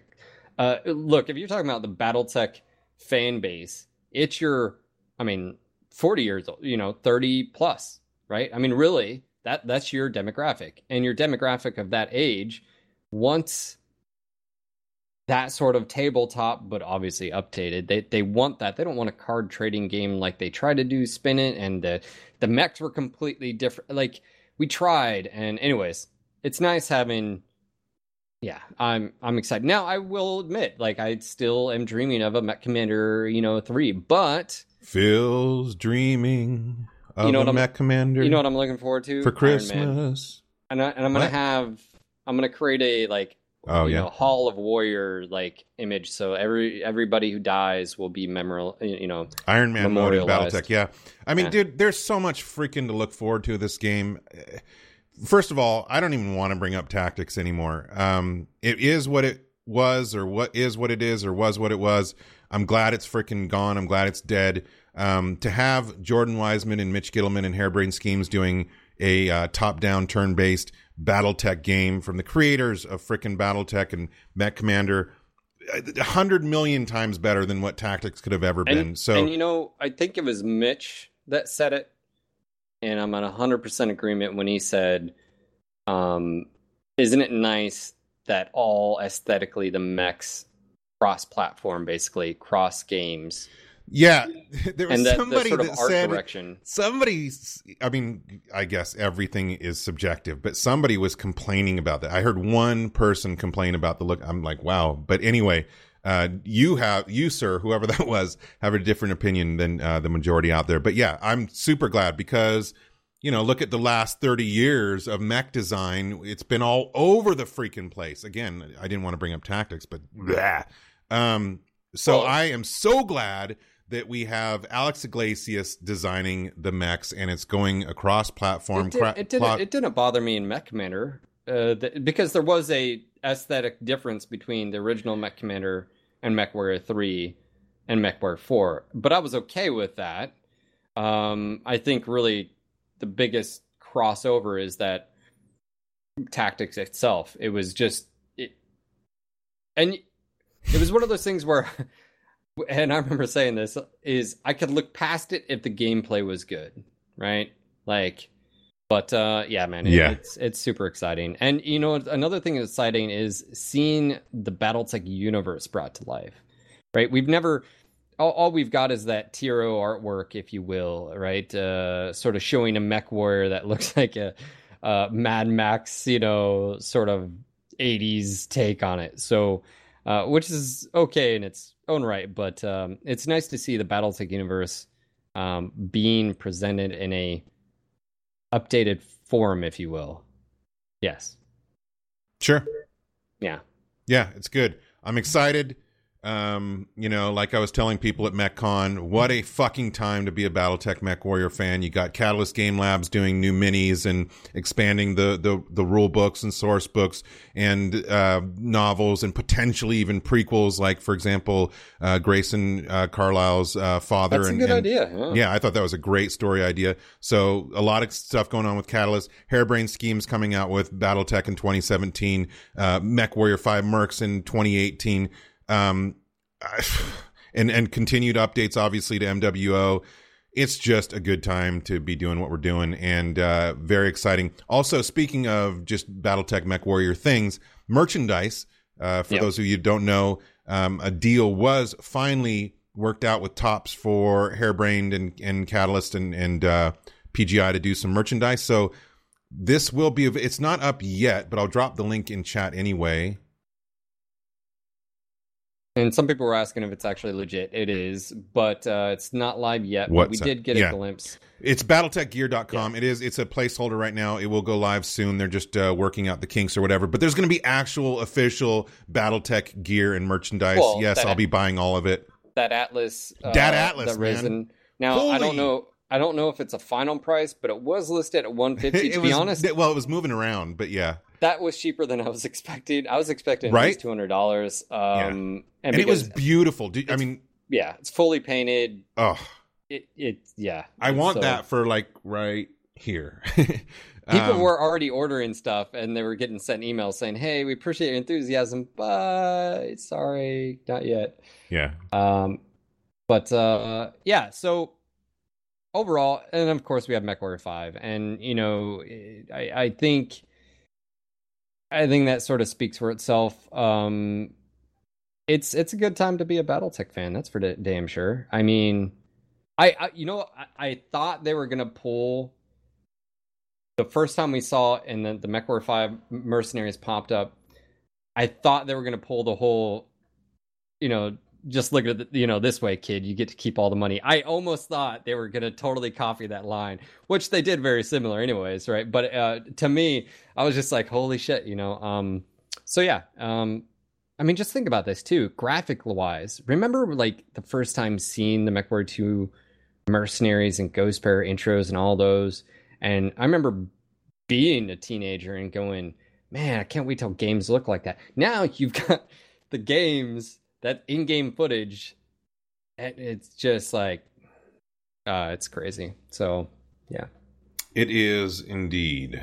Uh, look, if you're talking about the BattleTech fan base, it's your, I mean, 40 years old, you know, 30 plus, right? I mean, really, that that's your demographic, and your demographic of that age wants that sort of tabletop, but obviously updated. They they want that. They don't want a card trading game like they tried to do spin it, and the the mechs were completely different. Like we tried, and anyways, it's nice having. Yeah, I'm I'm excited. Now I will admit, like I still am dreaming of a Mech Commander, you know, three. But Phil's dreaming You know what I'm- commander you know what I'm looking forward to for Christmas. and I, and I'm gonna have I'm gonna create a like Oh you yeah, know Hall of Warrior like image, so every everybody who dies will be memorable. You know, Iron Man mode in. BattleTech. Yeah, I mean, Yeah. dude, there's so much freaking to look forward to this game. First of all, I don't even want to bring up tactics anymore. Um, it is what it was, or what is what it is, or was what it was. I'm glad it's freaking gone. I'm glad it's dead. Um, to have Jordan Weisman and Mitch Gitelman and Harebrained Schemes doing a uh, top-down, turn-based BattleTech game from the creators of freaking BattleTech and Mech Commander, a hundred million times better than what Tactics could have ever and, been. So and you know, I think it was Mitch that said it, and I'm on hundred percent agreement when he said, um, "Isn't it nice that all aesthetically the mechs cross-platform, basically cross games, Yeah, (laughs) there was and that the somebody sort of that art said direction." somebody. I mean, I guess everything is subjective, but somebody was complaining about that. I heard one person complain about the look. I'm like, wow. But anyway, uh, you have you, sir, whoever (laughs) that was, have a different opinion than uh, the majority out there. But yeah, I'm super glad because. You know, look at the last 30 years of mech design. It's been all over the freaking place. Again, I didn't want to bring up tactics, but yeah. Um, so Well- I am so glad that we have Alex Iglesias designing the mechs and it's going across platform. It, did, cra- it didn't. pla- it didn't bother me in Mech Commander uh, because there was a aesthetic difference between the original Mech Commander and Mech Warrior Three and Mech Warrior Four. But I was okay with that. Um, I think really the biggest crossover is that tactics itself. It was just it, and it was one of those things where (laughs) (laughs) and I remember saying this is I could look past it if the gameplay was good, right? Like, but uh, yeah, man, it, Yeah. it's it's super exciting. And you know, another thing that's exciting is seeing the BattleTech universe brought to life, right? We've never. All, all we've got is that Tiro artwork, if you will, right? Uh, sort of showing a mech warrior that (laughs) looks like a, uh Mad Max, you know, sort of 80s take on it. So, uh, which is okay in its own right, but um, it's nice to see the BattleTech universe um, being presented in a updated form, if you will. Yes. Sure. Yeah. Yeah, it's good. I'm excited. Um, you know, like I was telling people at MechCon, what a fucking time to be a BattleTech Mech Warrior fan. You got Catalyst Game Labs doing new minis and expanding the the, the rule books and source books and uh, novels and potentially even prequels, like for example, uh, Grayson uh, Carlyle's uh, father. That's a good and- idea. Yeah. yeah, I thought that was a great story idea. So a lot of stuff going on with Catalyst, Harebrained Schemes coming out with BattleTech in 2017, uh, Mech Warrior 5 Mercs in 2018, um, (laughs) and and continued updates obviously to MWO. It's just a good time to be doing what we're doing and uh, very exciting. Also, speaking of just BattleTech Mech Warrior things, merchandise. Uh, for Yep. those of you who don't know, um, a deal was finally worked out with Topps for Harebrained and, and Catalyst and, and uh, PGI to do some merchandise. So this will be, it's not up yet, but I'll drop the link in chat anyway. And some people were asking if it's actually legit. It is, but uh, it's not live yet. But we did get a Yeah. glimpse. It's battletechgear.com. It is, it's a placeholder right now. It will go live soon. They're just uh, working out the kinks or whatever, but there's going to be actual official Battletech gear and merchandise. Well, yes, I'll be buying all of it. That Atlas. Uh, Dat Atlas, the. Now I don't know. I don't know if it's a final price, but it was listed at 150. (laughs) To was, be honest, well, it was moving around, but yeah. That was cheaper than I was (laughs) expecting. I was expecting at Right? least two hundred dollars. Um, and, And it was beautiful. Do- I mean, yeah, it's fully painted. oh, It, it yeah. I want So- that for like right here. (laughs) People Um, were already ordering stuff, and they were getting sent emails saying, "Hey, we appreciate your enthusiasm, but sorry, not yet." yeah. Um, but uh, yeah, so overall, and of course we have MechWarrior Five, and you know, I, I think, I think that sort of speaks for itself. Um, it's it's a good time to be a BattleTech fan. That's for da- damn sure. I mean, I, I you know I, I thought they were gonna pull the first time we saw and then the MechWarrior Five mercenaries popped up. I thought they were gonna pull the whole, you know, just look at it, you know this way, kid. You get to keep all the money. I almost thought they were gonna totally copy that line, which they did very similar, anyways, right? But uh, to me, I was just like, holy shit, you know. Um, so yeah, um, I mean, just think about this too, graphic wise. Remember, like the first time seeing the MechWarrior Two mercenaries and Ghost Bear intros and all those, and I remember being a teenager and going, man, I can't wait till games look like that. Now you've got (laughs) the games that in-game footage it's just like uh it's crazy. So yeah. It is indeed.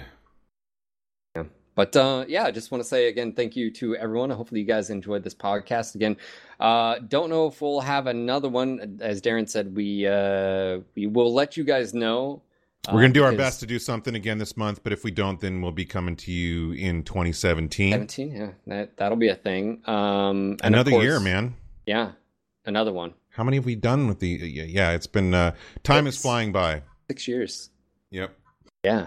Yeah. But uh yeah i just want to say again thank you to everyone. Hopefully you guys enjoyed this podcast. Again uh don't know if we'll have another one. As darren said we uh we will let you guys know We're going to do our best to do something again this month, but if we don't, then we'll be coming to you in 2017. 17 yeah that that'll be a thing um Another course- year, man. yeah another one How many have we done with the? Yeah, it's been uh, time is flying by. six years Yep. yeah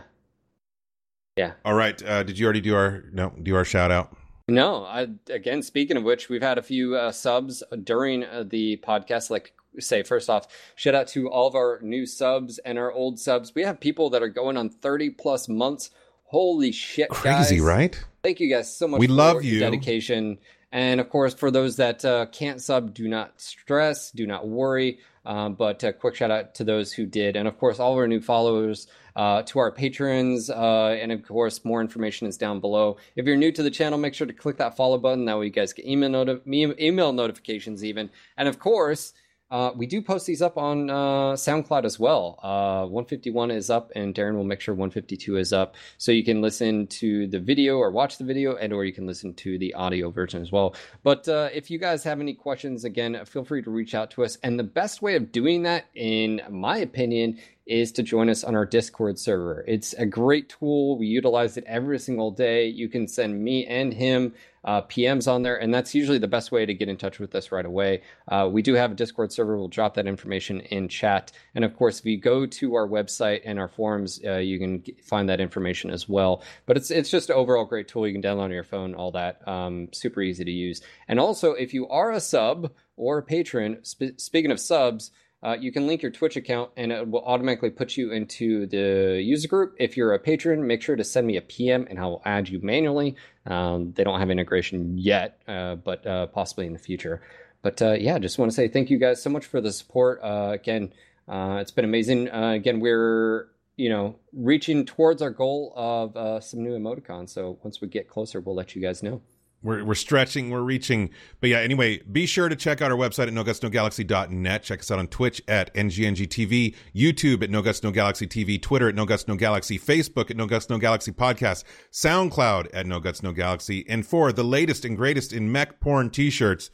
yeah All right. Uh, did you already do our no? Do our shout out? No, I, again, speaking of which, we've had a few uh, subs during uh, the podcast. Like, say, first off, shout out to all of our new subs and our old subs. We have people that are going on 30 plus months. Holy shit, Crazy, guys. right? Thank you guys so much We for love your you. dedication. And of course, for those that uh, can't sub, do not stress, do not worry. Um, but a quick shout out to those who did. And of course, all of our new followers, uh, to our patrons. Uh, and of course, more information is down below. If you're new to the channel, make sure to click that follow button. That way, you guys get email, noti- me- email notifications, even. And of course, uh, we do post these up on uh, SoundCloud as well. Uh, 151 is up, and Darren will make sure 152 is up, so you can listen to the video or watch the video, and or you can listen to the audio version as well. But uh, if you guys have any questions, again, feel free to reach out to us. And the best way of doing that, in my opinion, is to join us on our Discord server. It's a great tool. We utilize it every single day. You can send me and him uh, PMs on there, and that's usually the best way to get in touch with us right away. Uh, we do have a Discord server. We'll drop that information in chat. And of course, if you go to our website and our forums, uh, you can find that information as well. But it's it's just an overall great tool. You can download on your phone, all that. Um, super easy to use. And also, if you are a sub or a patron, sp- speaking of subs, uh, you can link your Twitch account and it will automatically put you into the user group. If you're a patron, make sure to send me a PM and I will add you manually. Um, they don't have integration yet, uh, but uh, possibly in the future. But uh, yeah, just want to say thank you guys so much for the support. Uh, again, uh, it's been amazing. again, we're you know reaching towards our goal of some new emoticons. So once we get closer, we'll let you guys know. We're, we're stretching, we're reaching. But yeah, anyway, be sure to check out our website at nogutsnogalaxy.net. Check us out on Twitch at NGNGTV, YouTube at No Guts No Galaxy TV, Twitter at No Guts No Galaxy, Facebook at No Guts No Galaxy Podcast, SoundCloud at No Guts No Galaxy. And for the latest and greatest in mech porn t shirts,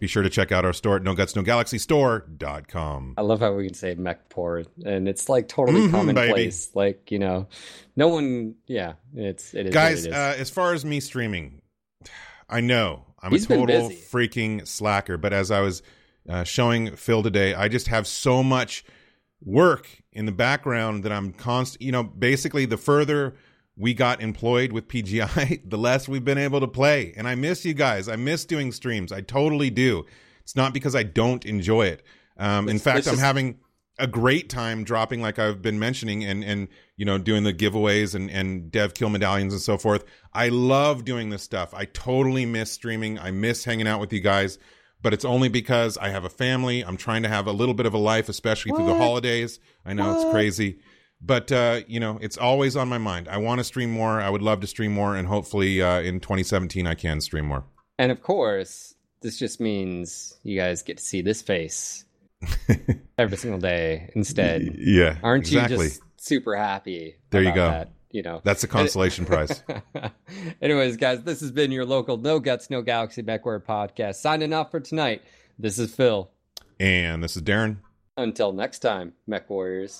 be sure to check out our store at no guts no galaxy store.com. I love how we can say mech porn and it's like totally mm-hmm, commonplace. Baby. Like, you know, no one yeah, it's it is. Guys, it is. Uh, as far as me streaming, I know I'm He's a total freaking slacker, but as I was uh, showing Phil today, I just have so much work in the background that I'm constant. You know, basically, the further we got employed with PGI, (laughs) the less we've been able to play. And I miss you guys. I miss doing streams. I totally do. It's not because I don't enjoy it. Um, in fact, I'm having a great time dropping like I've been mentioning and and you know doing the giveaways and and dev kill medallions and so forth. I love doing this stuff. I totally miss streaming. I miss hanging out with you guys, but it's only because I have a family. I'm trying to have a little bit of a life especially what? through the holidays. I know what? it's crazy. But uh, you know, it's always on my mind. I want to stream more. I would love to stream more and hopefully uh, in 2017 I can stream more. And of course, this just means you guys get to see this face (laughs) every single day instead. Yeah. Aren't exactly. you just super happy? There you go. That? You know, that's a consolation prize. (laughs) Anyways, guys, this has been your local No Guts, No Galaxy Backward podcast. Signing off for tonight. This is Phil. And this is Darren. Until next time, Mech Warriors.